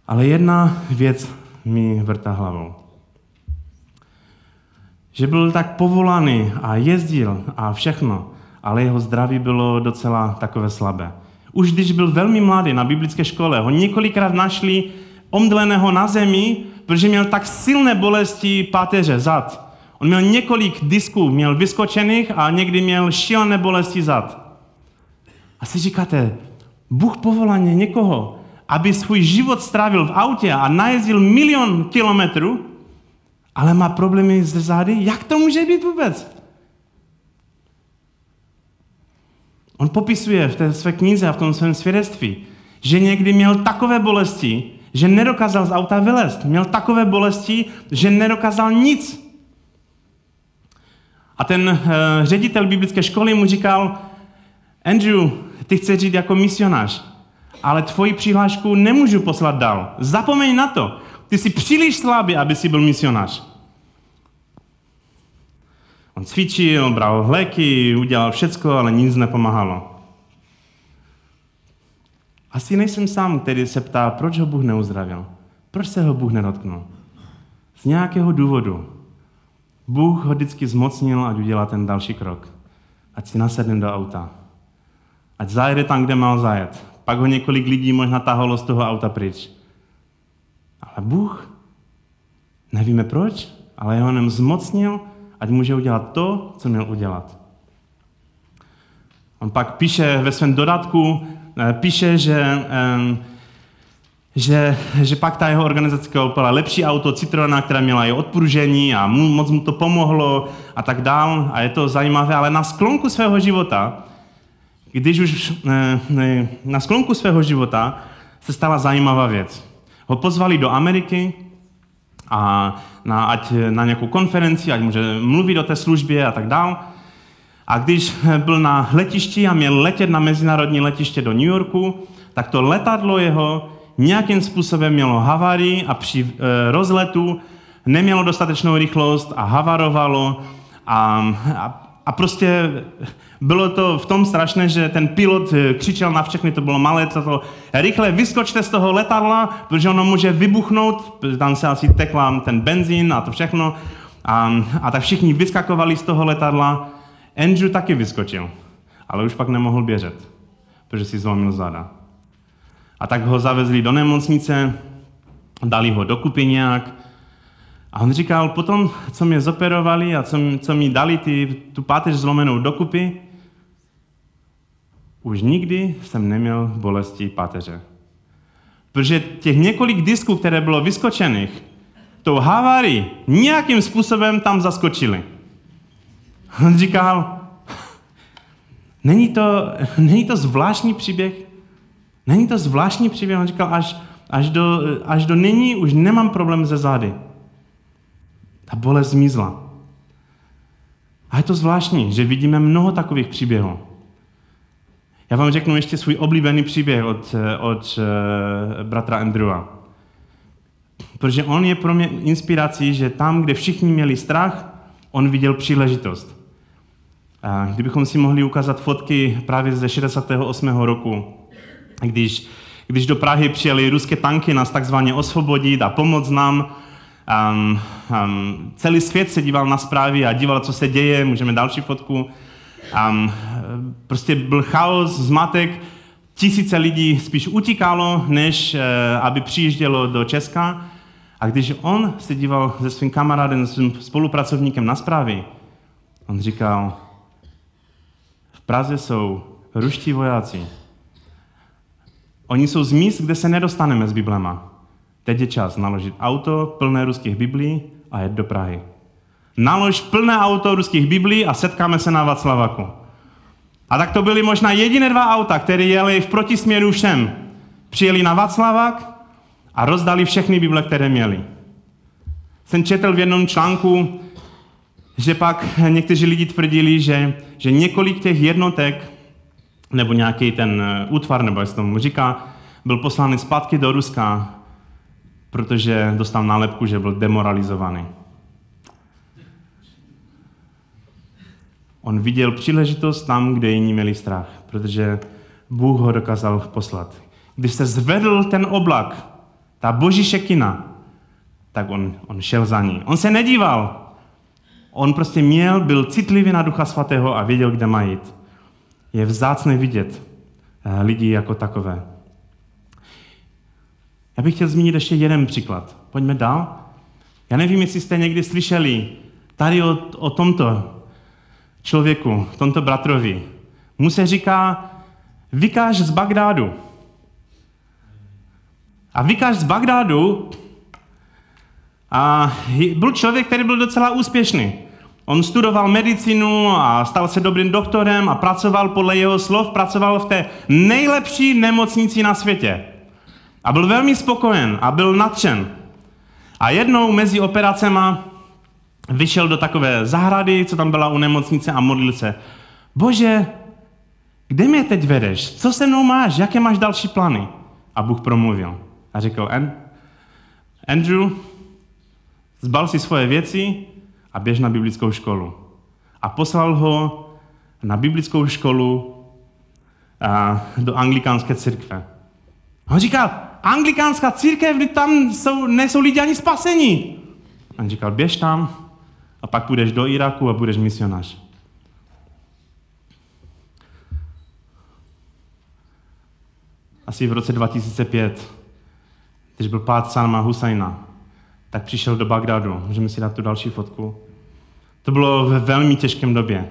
Ale jedna věc mi vrtá hlavou. Že byl tak povolaný a jezdil a všechno, ale jeho zdraví bylo docela takové slabé. Už když byl velmi mladý na biblické škole, ho několikrát našli omdleného na zemi, protože měl tak silné bolesti páteře, zad. On měl několik disků, měl vyskočených a někdy měl šílené bolesti zad. A si říkáte, Bůh povolaně někoho, aby svůj život strávil v autě a najezdil milion kilometrů, ale má problémy s zády, jak to může být vůbec? On popisuje v té své knize a v tom svém svědectví, že někdy měl takové bolesti, že nedokázal z auta vylézt. Měl takové bolesti, že nedokázal nic. A ten uh, ředitel biblické školy mu říkal, Andrew, ty chceš žít jako misionář, ale tvoji přihlášku nemůžu poslat dál. Zapomeň na to. Ty jsi příliš slabý, aby si byl misionář. On cvičil, bral léky, udělal všecko, ale nic nepomáhalo. Asi nejsem sám, který se ptá, proč ho Bůh neuzdravil. Proč se ho Bůh nedotknul? Z nějakého důvodu. Bůh ho vždycky zmocnil, ať udělá ten další krok. Ať si nasedne do auta. Ať zajede tam, kde mal zajet. Pak ho několik lidí možná tahalo z toho auta pryč. Ale Bůh, nevíme proč, ale jeho nem zmocnil, ať může udělat to, co měl udělat. On pak píše ve svém dodatku, eh, píše, že, že, že pak ta jeho organizace koupila lepší auto Citroena, která měla i odpružení a mu, moc mu to pomohlo a tak dál. A je to zajímavé, ale na sklonku svého života, když už eh, na sklonku svého života se stala zajímavá věc. Ho pozvali do Ameriky, a na, ať na nějakou konferenci, ať může mluvit o té službě a tak dál. A když byl na letišti a měl letět na mezinárodní letiště do New Yorku, tak to letadlo jeho nějakým způsobem mělo havárii a při e, rozletu nemělo dostatečnou rychlost a havarovalo a, a, a prostě bylo to v tom strašné, že ten pilot eh, křičel na všechny, to bylo malé, to rychle vyskočte z toho letadla, protože ono může vybuchnout, tam se asi tekla ten benzín a to všechno. A, a tak všichni vyskakovali z toho letadla. Andrew taky vyskočil, ale už pak nemohl běžet, protože si zlomil zada. A tak ho zavezli do nemocnice, dali ho dokupy nějak a on říkal, potom, co mě zoperovali a co, co mi dali ty, tu páteř zlomenou dokupy, už nikdy jsem neměl bolesti páteře. Protože těch několik disků, které bylo vyskočených, tou havárii nějakým způsobem tam zaskočili. On říkal, není to, není to zvláštní příběh? Není to zvláštní příběh? On říkal, až, až, do, až do nyní už nemám problém ze zády. Ta bolest zmizla. A je to zvláštní, že vidíme mnoho takových příběhů. Já vám řeknu ještě svůj oblíbený příběh od, od uh, bratra Andrewa. Protože on je pro mě inspirací, že tam, kde všichni měli strach, on viděl příležitost. A kdybychom si mohli ukázat fotky právě ze 68. roku, když, když do Prahy přijeli ruské tanky nás takzvaně osvobodit a pomoct nám, um, um, celý svět se díval na zprávy a díval, co se děje, můžeme další fotku, Um, prostě byl chaos, zmatek, tisíce lidí spíš utíkalo, než uh, aby přijíždělo do Česka. A když on se díval se svým kamarádem, se svým spolupracovníkem na zprávy, on říkal, v Praze jsou ruští vojáci. Oni jsou z míst, kde se nedostaneme s Biblema. Teď je čas naložit auto plné ruských biblí a jet do Prahy nalož plné auto ruských biblí a setkáme se na Václavaku. A tak to byly možná jediné dva auta, které jeli v protisměru všem. Přijeli na Václavak a rozdali všechny Bible, které měli. Jsem četl v jednom článku, že pak někteří lidi tvrdili, že, že několik těch jednotek, nebo nějaký ten eh, útvar, nebo jak se tomu říká, byl poslán zpátky do Ruska protože dostal nálepku, že byl demoralizovaný. On viděl příležitost tam, kde jiní měli strach, protože Bůh ho dokázal poslat. Když se zvedl ten oblak, ta boží šekina, tak on, on šel za ní. On se nedíval. On prostě měl, byl citlivý na Ducha Svatého a věděl, kde má jít. Je vzácné vidět eh, lidi jako takové. Já bych chtěl zmínit ještě jeden příklad. Pojďme dál. Já nevím, jestli jste někdy slyšeli tady o, o tomto člověku, tomto bratrovi. Mu se říká Vykáž z Bagdádu. A Vykáž z Bagdádu a byl člověk, který byl docela úspěšný. On studoval medicínu a stal se dobrým doktorem a pracoval podle jeho slov, pracoval v té nejlepší nemocnici na světě. A byl velmi spokojen a byl nadšen. A jednou mezi operacema vyšel do takové zahrady, co tam byla u nemocnice a modlil se. Bože, kde mě teď vedeš? Co se mnou máš? Jaké máš další plány? A Bůh promluvil a řekl, Andrew, zbal si svoje věci a běž na biblickou školu. A poslal ho na biblickou školu a, do anglikánské církve. A on říkal, anglikánská církev, kdy tam jsou, nejsou lidi ani spasení. A on říkal, běž tam a pak půjdeš do Iraku a budeš misionář. Asi v roce 2005, když byl pád Salma Husajna, tak přišel do Bagdadu. Můžeme si dát tu další fotku. To bylo ve velmi těžkém době.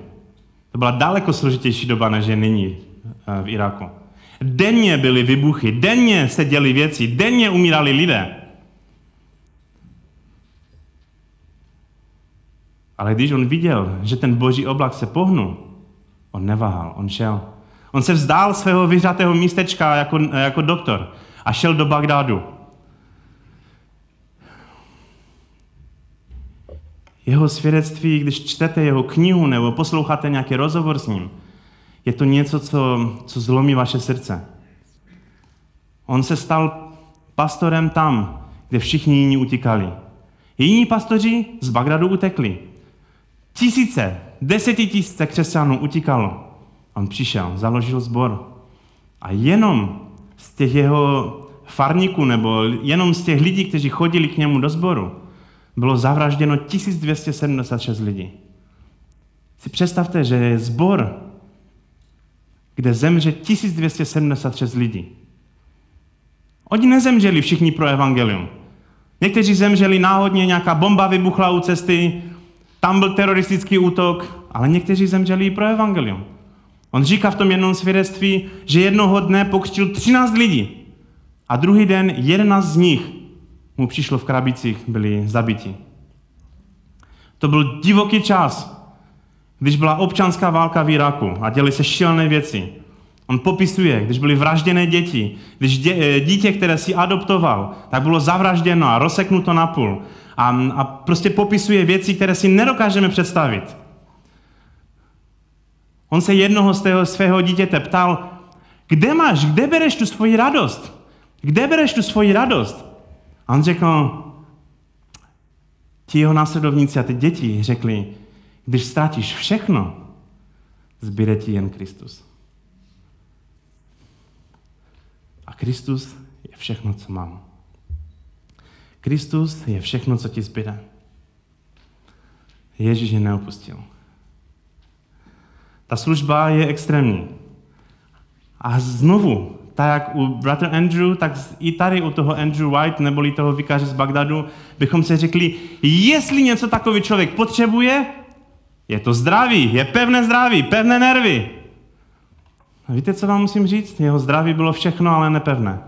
To byla daleko složitější doba, než je nyní eh, v Iráku. Denně byly vybuchy, denně se děly věci, denně umírali lidé. Ale když on viděl, že ten boží oblak se pohnul, on neváhal, on šel. On se vzdál svého vyhřátého místečka jako, jako doktor a šel do Bagdádu. Jeho svědectví, když čtete jeho knihu nebo posloucháte nějaký rozhovor s ním, je to něco, co, co zlomí vaše srdce. On se stal pastorem tam, kde všichni jiní utíkali. Jiní pastoři z Bagdadu utekli. Tisíce, desetitisíce křesťanů utíkalo. On přišel, založil sbor. A jenom z těch jeho farníků nebo jenom z těch lidí, kteří chodili k němu do sboru, bylo zavražděno 1276 lidí. Si představte, že je zbor, kde zemře 1276 lidí. Oni nezemřeli všichni pro evangelium. Někteří zemřeli náhodně, nějaká bomba vybuchla u cesty, tam byl teroristický útok, ale někteří zemřeli i pro evangelium. On říká v tom jednom svědectví, že jednoho dne pokřtil 13 lidí a druhý den 11 z nich mu přišlo v krabicích, byli zabiti. To byl divoký čas, když byla občanská válka v Iráku a děly se šílené věci. On popisuje, když byly vražděné děti, když dě, eh, dítě, které si adoptoval, tak bylo zavražděno a rozseknuto na půl. A, a prostě popisuje věci, které si nedokážeme představit. On se jednoho z tého svého dítěte ptal, kde máš, kde bereš tu svoji radost? Kde bereš tu svoji radost? A on řekl, ti jeho následovníci a ty děti řekli, když ztratíš všechno, zbyde ti jen Kristus. A Kristus je všechno, co mám. Kristus je všechno, co ti zbyde. Ježíš je neopustil. Ta služba je extrémní. A znovu, tak jak u bratra Andrew, tak i tady u toho Andrew White, neboli toho vykaře z Bagdadu, bychom se řekli, jestli něco takový člověk potřebuje, je to zdraví, je pevné zdraví, pevné nervy. A víte, co vám musím říct? Jeho zdraví bylo všechno, ale nepevné.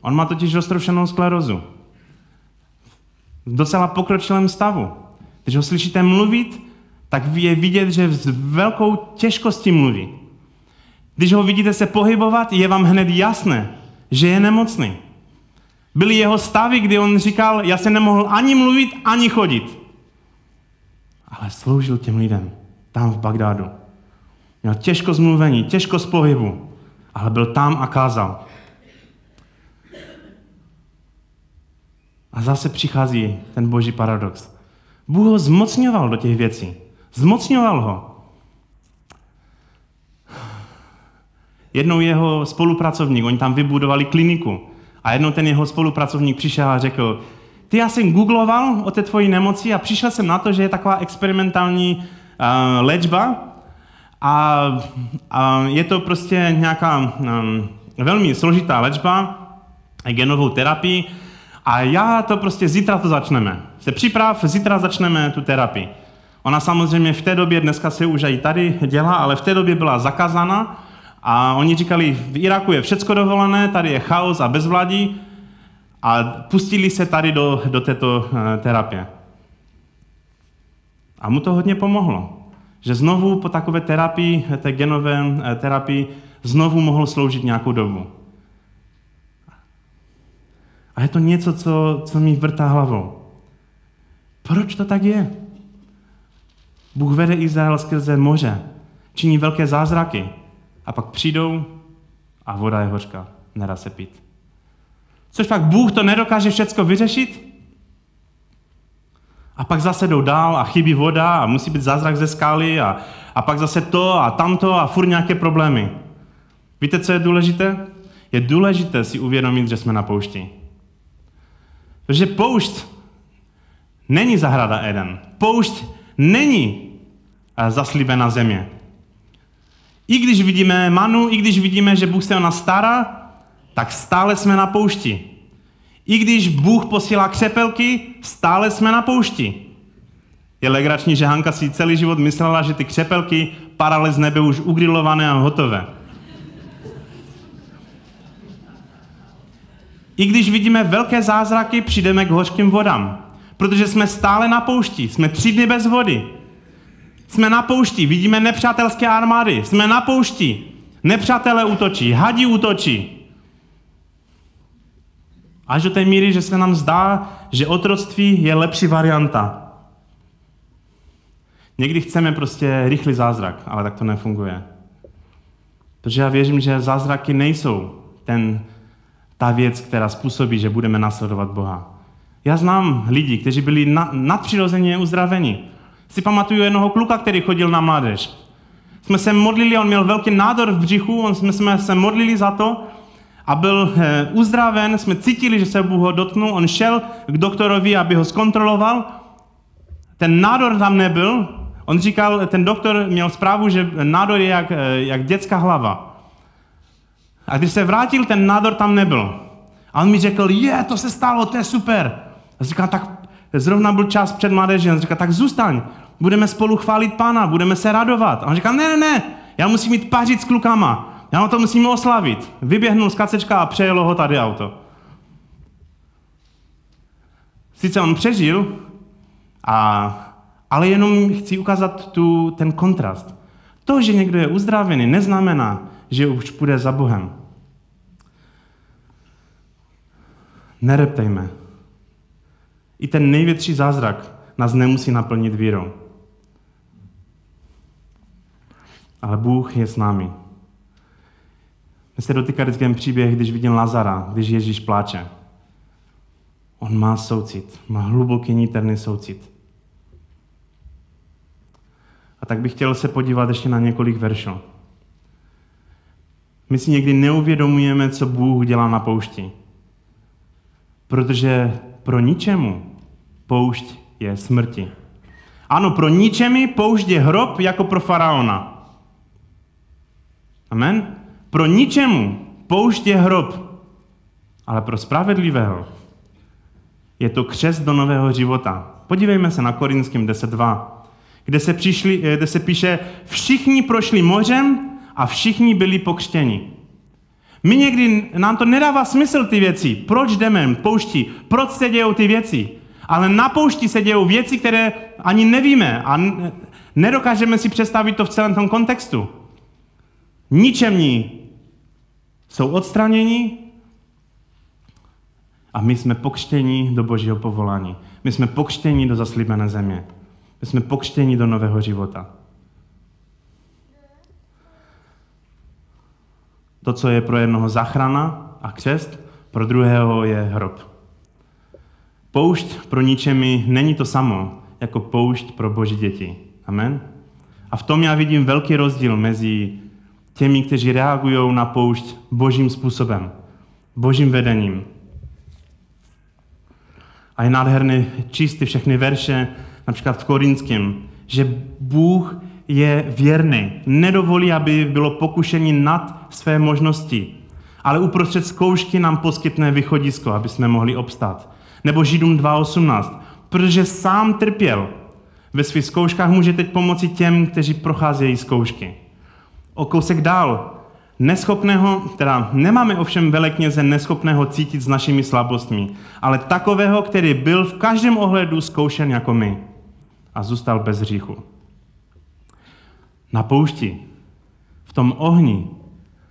On má totiž roztroušenou sklerozu. V docela pokročilém stavu. Když ho slyšíte mluvit, tak je vidět, že s velkou těžkostí mluví. Když ho vidíte se pohybovat, je vám hned jasné, že je nemocný. Byly jeho stavy, kdy on říkal, já se nemohl ani mluvit, ani chodit. Ale sloužil těm lidem tam v Bagdádu. Měl těžko zmluvení, těžko z pohybu, ale byl tam a kázal. A zase přichází ten boží paradox. Bůh ho zmocňoval do těch věcí. Zmocňoval ho. Jednou jeho spolupracovník, oni tam vybudovali kliniku. A jednou ten jeho spolupracovník přišel a řekl, ty já jsem googloval o té tvojí nemoci a přišel jsem na to, že je taková experimentální uh, léčba a, a je to prostě nějaká um, velmi složitá léčba, genovou terapii a já to prostě zítra to začneme. Se připrav, zítra začneme tu terapii. Ona samozřejmě v té době, dneska se už i tady dělá, ale v té době byla zakázána a oni říkali, v Iraku je všecko dovolené, tady je chaos a bezvládí a pustili se tady do, do této uh, terapie. A mu to hodně pomohlo. Že znovu po takové terapii, té genové uh, terapii, znovu mohl sloužit nějakou dobu. A je to něco, co, co mi vrtá hlavou. Proč to tak je? Bůh vede Izrael skrze moře, činí velké zázraky a pak přijdou a voda je hořká, nedá se pít. Což pak Bůh to nedokáže všecko vyřešit? A pak zase jdou dál a chybí voda a musí být zázrak ze skály a, a pak zase to a tamto a furt nějaké problémy. Víte, co je důležité? Je důležité si uvědomit, že jsme na poušti. Protože poušť není zahrada Eden. Poušť není eh, zaslíbená země. I když vidíme manu, i když vidíme, že Bůh se o nás stará, tak stále jsme na poušti. I když Bůh posílá křepelky, stále jsme na poušti. Je legrační, že Hanka si celý život myslela, že ty křepelky padaly z nebe už ugrilované a hotové. I když vidíme velké zázraky, přijdeme k hořkým vodám. Protože jsme stále na poušti, jsme tři dny bez vody. Jsme na poušti, vidíme nepřátelské armády, jsme na poušti. Nepřátelé útočí, hadí útočí. Až do té míry, že se nám zdá, že otroctví je lepší varianta. Někdy chceme prostě rychlý zázrak, ale tak to nefunguje. Protože já věřím, že zázraky nejsou ten ta věc, která způsobí, že budeme nasledovat Boha. Já znám lidi, kteří byli na, nadpřirozeně uzdraveni. Si pamatuju jednoho kluka, který chodil na mládež. Jsme se modlili, on měl velký nádor v břichu, on jsme, jsme se modlili za to a byl e, uzdraven, jsme cítili, že se Bůh ho dotknul, on šel k doktorovi, aby ho zkontroloval. Ten nádor tam nebyl, on říkal, ten doktor měl zprávu, že nádor je jak, e, jak dětská hlava. A když se vrátil, ten nádor tam nebyl. A on mi řekl, je, to se stalo, to je super. A říkal, tak zrovna byl čas před mládeží. On říkal, tak zůstaň, budeme spolu chválit pána, budeme se radovat. A on říkal, ne, ne, ne, já musím mít pařit s klukama, na to musím oslavit. Vyběhnul z kacečka a přejelo ho tady auto. Sice on přežil, a, ale jenom chci ukázat tu, ten kontrast. To, že někdo je uzdravený, neznamená, že už půjde za Bohem. Nereptejme. I ten největší zázrak nás nemusí naplnit vírou. Ale Bůh je s námi. Mě se dotýká vždycky příběh, když vidím Lazara, když Ježíš pláče. On má soucit, má hluboký niterný soucit. A tak bych chtěl se podívat ještě na několik veršů. My si někdy neuvědomujeme, co Bůh dělá na poušti. Protože pro ničemu poušť je smrti. Ano, pro ničemi poušť je hrob jako pro faraona. Amen? Pro ničemu poušť je hrob, ale pro spravedlivého je to křest do nového života. Podívejme se na Korinským 10.2, kde se, přišli, eh, kde se píše, všichni prošli mořem a všichni byli pokřtěni. My někdy, nám to nedává smysl ty věci. Proč jdeme poušti? Proč se dějou ty věci? Ale na poušti se dějou věci, které ani nevíme a nedokážeme si představit to v celém tom kontextu. Ničemní jsou odstraněni a my jsme pokřtěni do božího povolání. My jsme pokřtěni do zaslíbené země. My jsme pokřtěni do nového života. To, co je pro jednoho zachrana a křest, pro druhého je hrob. Poušť pro ničemi není to samo, jako poušť pro boží děti. Amen? A v tom já vidím velký rozdíl mezi těmi, kteří reagují na poušť božím způsobem, božím vedením. A je nádherné číst ty všechny verše, například v Korinském, že Bůh je věrný, nedovolí, aby bylo pokušení nad své možnosti, ale uprostřed zkoušky nám poskytne východisko, aby jsme mohli obstát. Nebo Židům 2.18, protože sám trpěl. Ve svých zkouškách může teď pomoci těm, kteří procházejí zkoušky. O kousek dál. Neschopného, teda nemáme ovšem velekněze neschopného cítit s našimi slabostmi, ale takového, který byl v každém ohledu zkoušen jako my a zůstal bez hříchu. Na poušti, v tom ohni,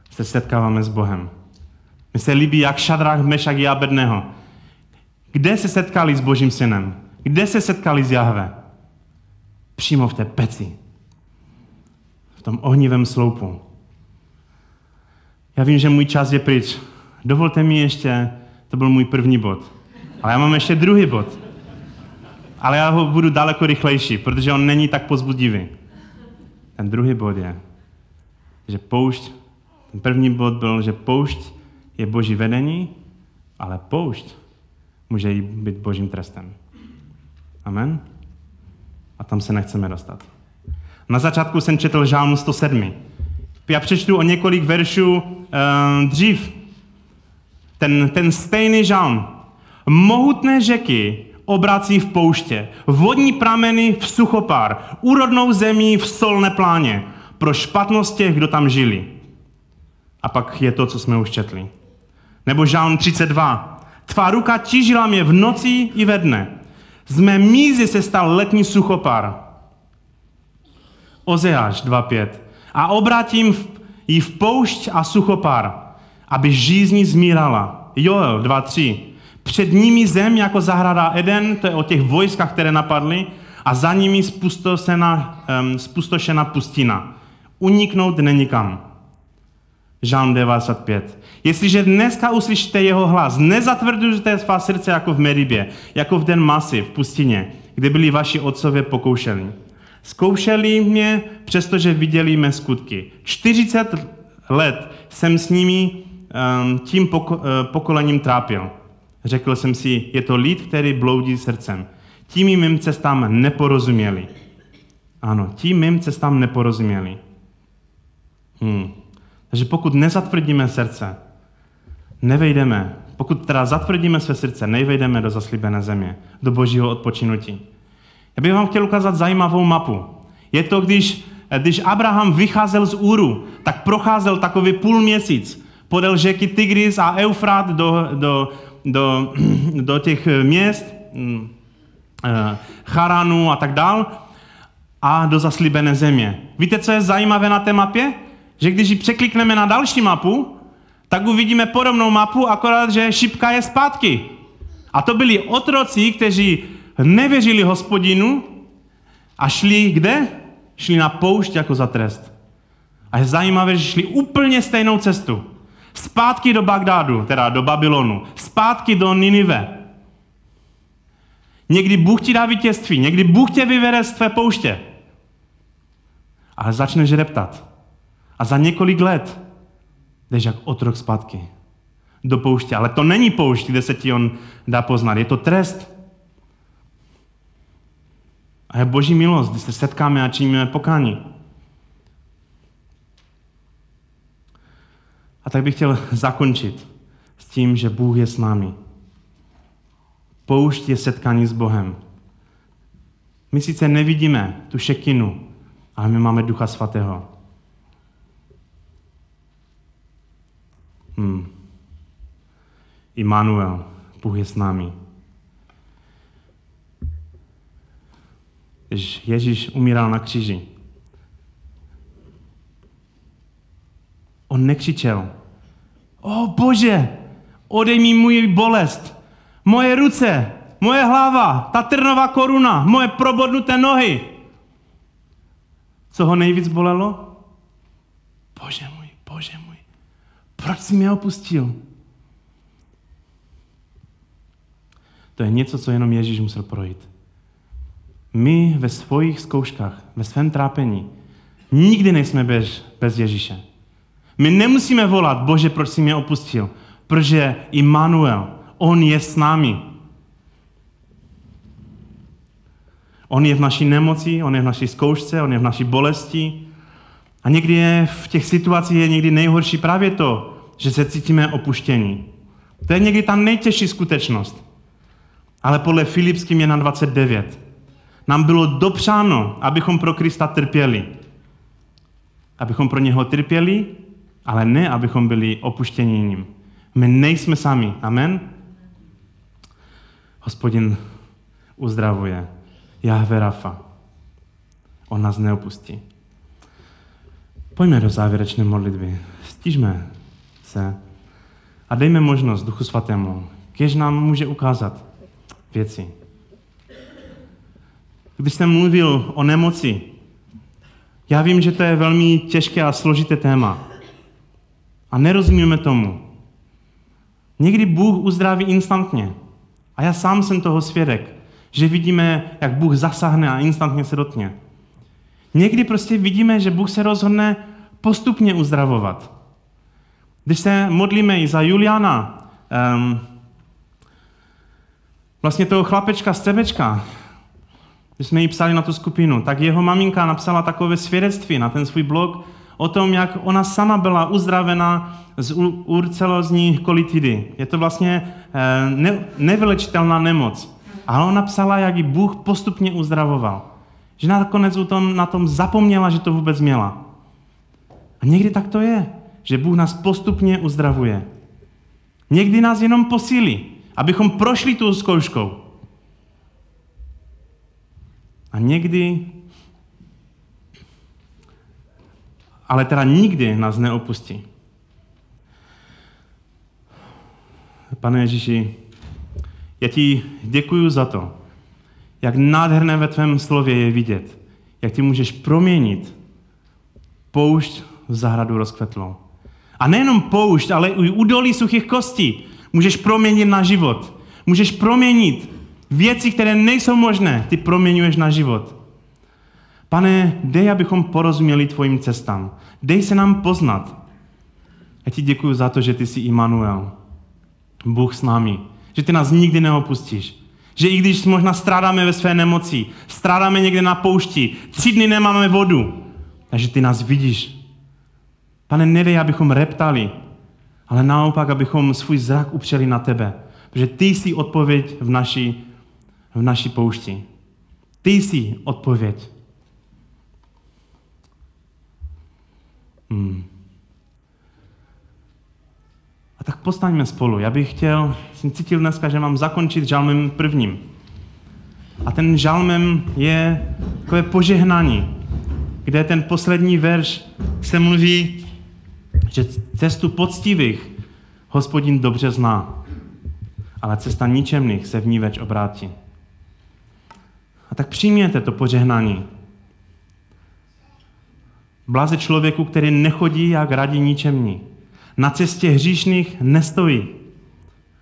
se setkáváme s Bohem. Mi se líbí, jak Šadrách, Mešak a Abedného. Kde se setkali s Božím synem? Kde se setkali s Jahve? Přímo v té peci. Tom ohnivém sloupu. Já vím, že můj čas je pryč. Dovolte mi ještě, to byl můj první bod. Ale já mám ještě druhý bod. Ale já ho budu daleko rychlejší, protože on není tak pozbudivý. Ten druhý bod je, že poušť, ten první bod byl, že poušť je boží vedení, ale poušť může být božím trestem. Amen? A tam se nechceme dostat. Na začátku jsem četl žálm 107. Já přečtu o několik veršů uh, dřív. Ten, ten stejný žálm. Mohutné řeky obrací v pouště, vodní prameny v suchopár, úrodnou zemí v solné pláně, pro špatnost těch, kdo tam žili. A pak je to, co jsme už četli. Nebo žálm 32. Tvá ruka tížila mě v noci i ve dne. Z mé mízy se stal letní suchopár. Ozeáš 2.5. A obrátím ji v poušť a suchopár, aby žízní zmírala. Joel 2.3. Před nimi zem jako zahrada Eden, to je o těch vojskách, které napadly, a za nimi spustošená, um, spustošená pustina. Uniknout není kam. Žálm 95. Jestliže dneska uslyšíte jeho hlas, nezatvrdujte svá srdce jako v Meribě, jako v den masy v pustině, kde byli vaši otcové pokoušeli. Zkoušeli mě, přestože viděli mé skutky. 40 let jsem s nimi um, tím uh, pokolením trápil. Řekl jsem si, je to lid, který bloudí srdcem. Tím mým cestám neporozuměli. Ano, tím mým cestám neporozuměli. Hmm. Takže pokud nezatvrdíme srdce, nevejdeme, pokud teda zatvrdíme své srdce, nevejdeme do zaslíbené země, do božího odpočinutí. Já bych vám chtěl ukázat zajímavou mapu. Je to, když, když Abraham vycházel z Úru, tak procházel takový půl měsíc podél řeky Tigris a Eufrat do, do, do, (clears throat) do těch měst, mm, eh, Charanu a tak dál, a do zaslíbené země. Víte, co je zajímavé na té mapě? Že když ji překlikneme na další mapu, tak uvidíme podobnou mapu, akorát, že šipka je zpátky. A to byli otroci, kteří nevěřili hospodinu a šli kde? Šli na poušť jako za trest. A je zajímavé, že šli úplně stejnou cestu. Zpátky do Bagdádu, teda do Babylonu. Zpátky do Ninive. Někdy Bůh ti dá vítězství, někdy Bůh tě vyvede z tvé pouště. Ale začneš reptat. A za několik let jdeš jak otrok zpátky do pouště. Ale to není poušť, kde se ti on dá poznat. Je to trest. A je boží milost, když se setkáme a činíme pokání. A tak bych chtěl zakončit s tím, že Bůh je s námi. Poušť je setkání s Bohem. My sice nevidíme tu šekinu, ale my máme Ducha Svatého. Hmm. Immanuel, Bůh je s námi. Když Ježíš umíral na kříži, on nekřičel, o bože, odej mi můj bolest, moje ruce, moje hlava, ta trnová koruna, moje probodnuté nohy. Co ho nejvíc bolelo? Bože můj, bože můj, proč jsi mě opustil? To je něco, co jenom Ježíš musel projít. My ve svých zkouškách, ve svém trápení, nikdy nejsme bez, bez Ježíše. My nemusíme volat, Bože, proč jsi mě opustil? Protože Immanuel, On je s námi. On je v naší nemoci, on je v naší zkoušce, on je v naší bolesti. A někdy je v těch situacích je někdy nejhorší právě to, že se cítíme opuštění. To je někdy ta nejtěžší skutečnost. Ale podle Filipským je na 29. Nám bylo dopřáno, abychom pro Krista trpěli. Abychom pro něho trpěli, ale ne, abychom byli opuštěni ním. My nejsme sami. Amen? Hospodin uzdravuje. Jahve Rafa. On nás neopustí. Pojďme do závěrečné modlitby. Stížme se a dejme možnost Duchu Svatému, kež nám může ukázat věci. Když jsem mluvil o nemoci, já vím, že to je velmi těžké a složité téma. A nerozumíme tomu. Někdy Bůh uzdraví instantně. A já sám jsem toho svědek, že vidíme, jak Bůh zasáhne a instantně se dotkne. Někdy prostě vidíme, že Bůh se rozhodne postupně uzdravovat. Když se modlíme i za Juliana, um, vlastně toho chlapečka z Cebečka, když jsme jí psali na tu skupinu, tak jeho maminka napsala takové svědectví na ten svůj blog o tom, jak ona sama byla uzdravena z urcelozní kolitidy. Je to vlastně eh, ne, nevylečitelná nemoc. Ale ona psala, jak ji Bůh postupně uzdravoval. Že nakonec u tom, na tom zapomněla, že to vůbec měla. A někdy tak to je, že Bůh nás postupně uzdravuje. Někdy nás jenom posílí, abychom prošli tu zkouškou. A někdy, ale teda nikdy nás neopustí. Pane Ježíši, já ti děkuji za to, jak nádherné ve tvém slově je vidět, jak ty můžeš proměnit poušť v zahradu rozkvetlou. A nejenom poušť, ale i údolí suchých kostí můžeš proměnit na život. Můžeš proměnit věci, které nejsou možné, ty proměňuješ na život. Pane, dej, abychom porozuměli tvojim cestám. Dej se nám poznat. Já ti děkuji za to, že ty jsi Immanuel. Bůh s námi. Že ty nás nikdy neopustíš. Že i když možná strádáme ve své nemoci, strádáme někde na poušti, tři dny nemáme vodu, takže ty nás vidíš. Pane, nedej, abychom reptali, ale naopak, abychom svůj zrak upřeli na tebe. Protože ty jsi odpověď v naší, v naší poušti. Ty jsi odpověď. Hmm. A tak postaňme spolu. Já bych chtěl, jsem cítil dneska, že mám zakončit žalmem prvním. A ten žalmem je takové požehnání, kde ten poslední verš se mluví, že cestu poctivých hospodin dobře zná, ale cesta ničemných se v ní več obrátí. Tak přijměte to požehnání. Blaze člověku, který nechodí jak radí ničemní. Na cestě hříšných nestojí.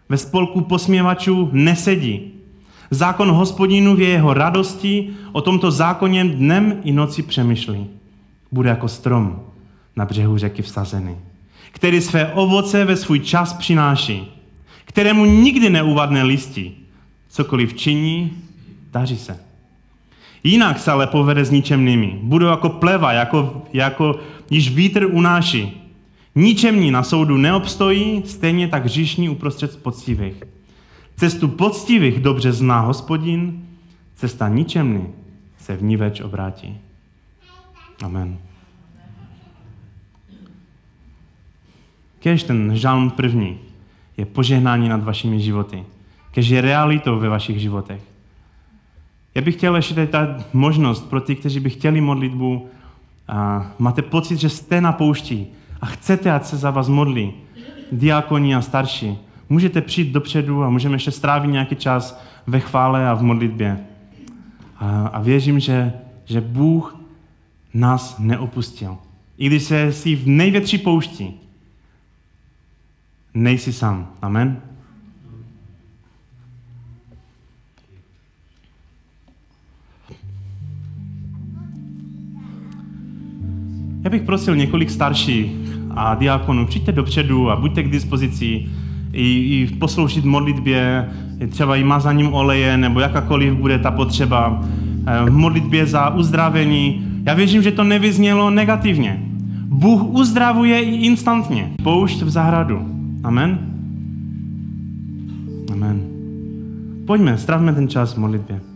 Ve spolku posměvačů nesedí. Zákon hospodinu v jeho radosti o tomto zákoně dnem i noci přemýšlí. Bude jako strom na břehu řeky vsazený, který své ovoce ve svůj čas přináší, kterému nikdy neuvadne listí. Cokoliv činí, daří se. Jinak se ale povede s ničemnými. Budou jako pleva, jako, jako již vítr unáší. Ničemní na soudu neobstojí, stejně tak říšní uprostřed poctivých. Cestu poctivých dobře zná hospodin, cesta ničemný se v ní več obrátí. Amen. Kež ten žalm první je požehnání nad vašimi životy. Kež je realitou ve vašich životech. Já bych chtěl ještě dát možnost pro ty, kteří by chtěli modlitbu a máte pocit, že jste na poušti a chcete, ať se za vás modlí, diakoni a starší, můžete přijít dopředu a můžeme ještě strávit nějaký čas ve chvále a v modlitbě. A, a věřím, že, že Bůh nás neopustil. I když se jsi v největší poušti, nejsi sám. Amen. Já bych prosil několik starších a diakonů, přijďte dopředu a buďte k dispozici i, i posloužit modlitbě, třeba i mazaním oleje, nebo jakákoliv bude ta potřeba, v modlitbě za uzdravení. Já věřím, že to nevyznělo negativně. Bůh uzdravuje i instantně. Poušť v zahradu. Amen. Amen. Pojďme, stravme ten čas v modlitbě.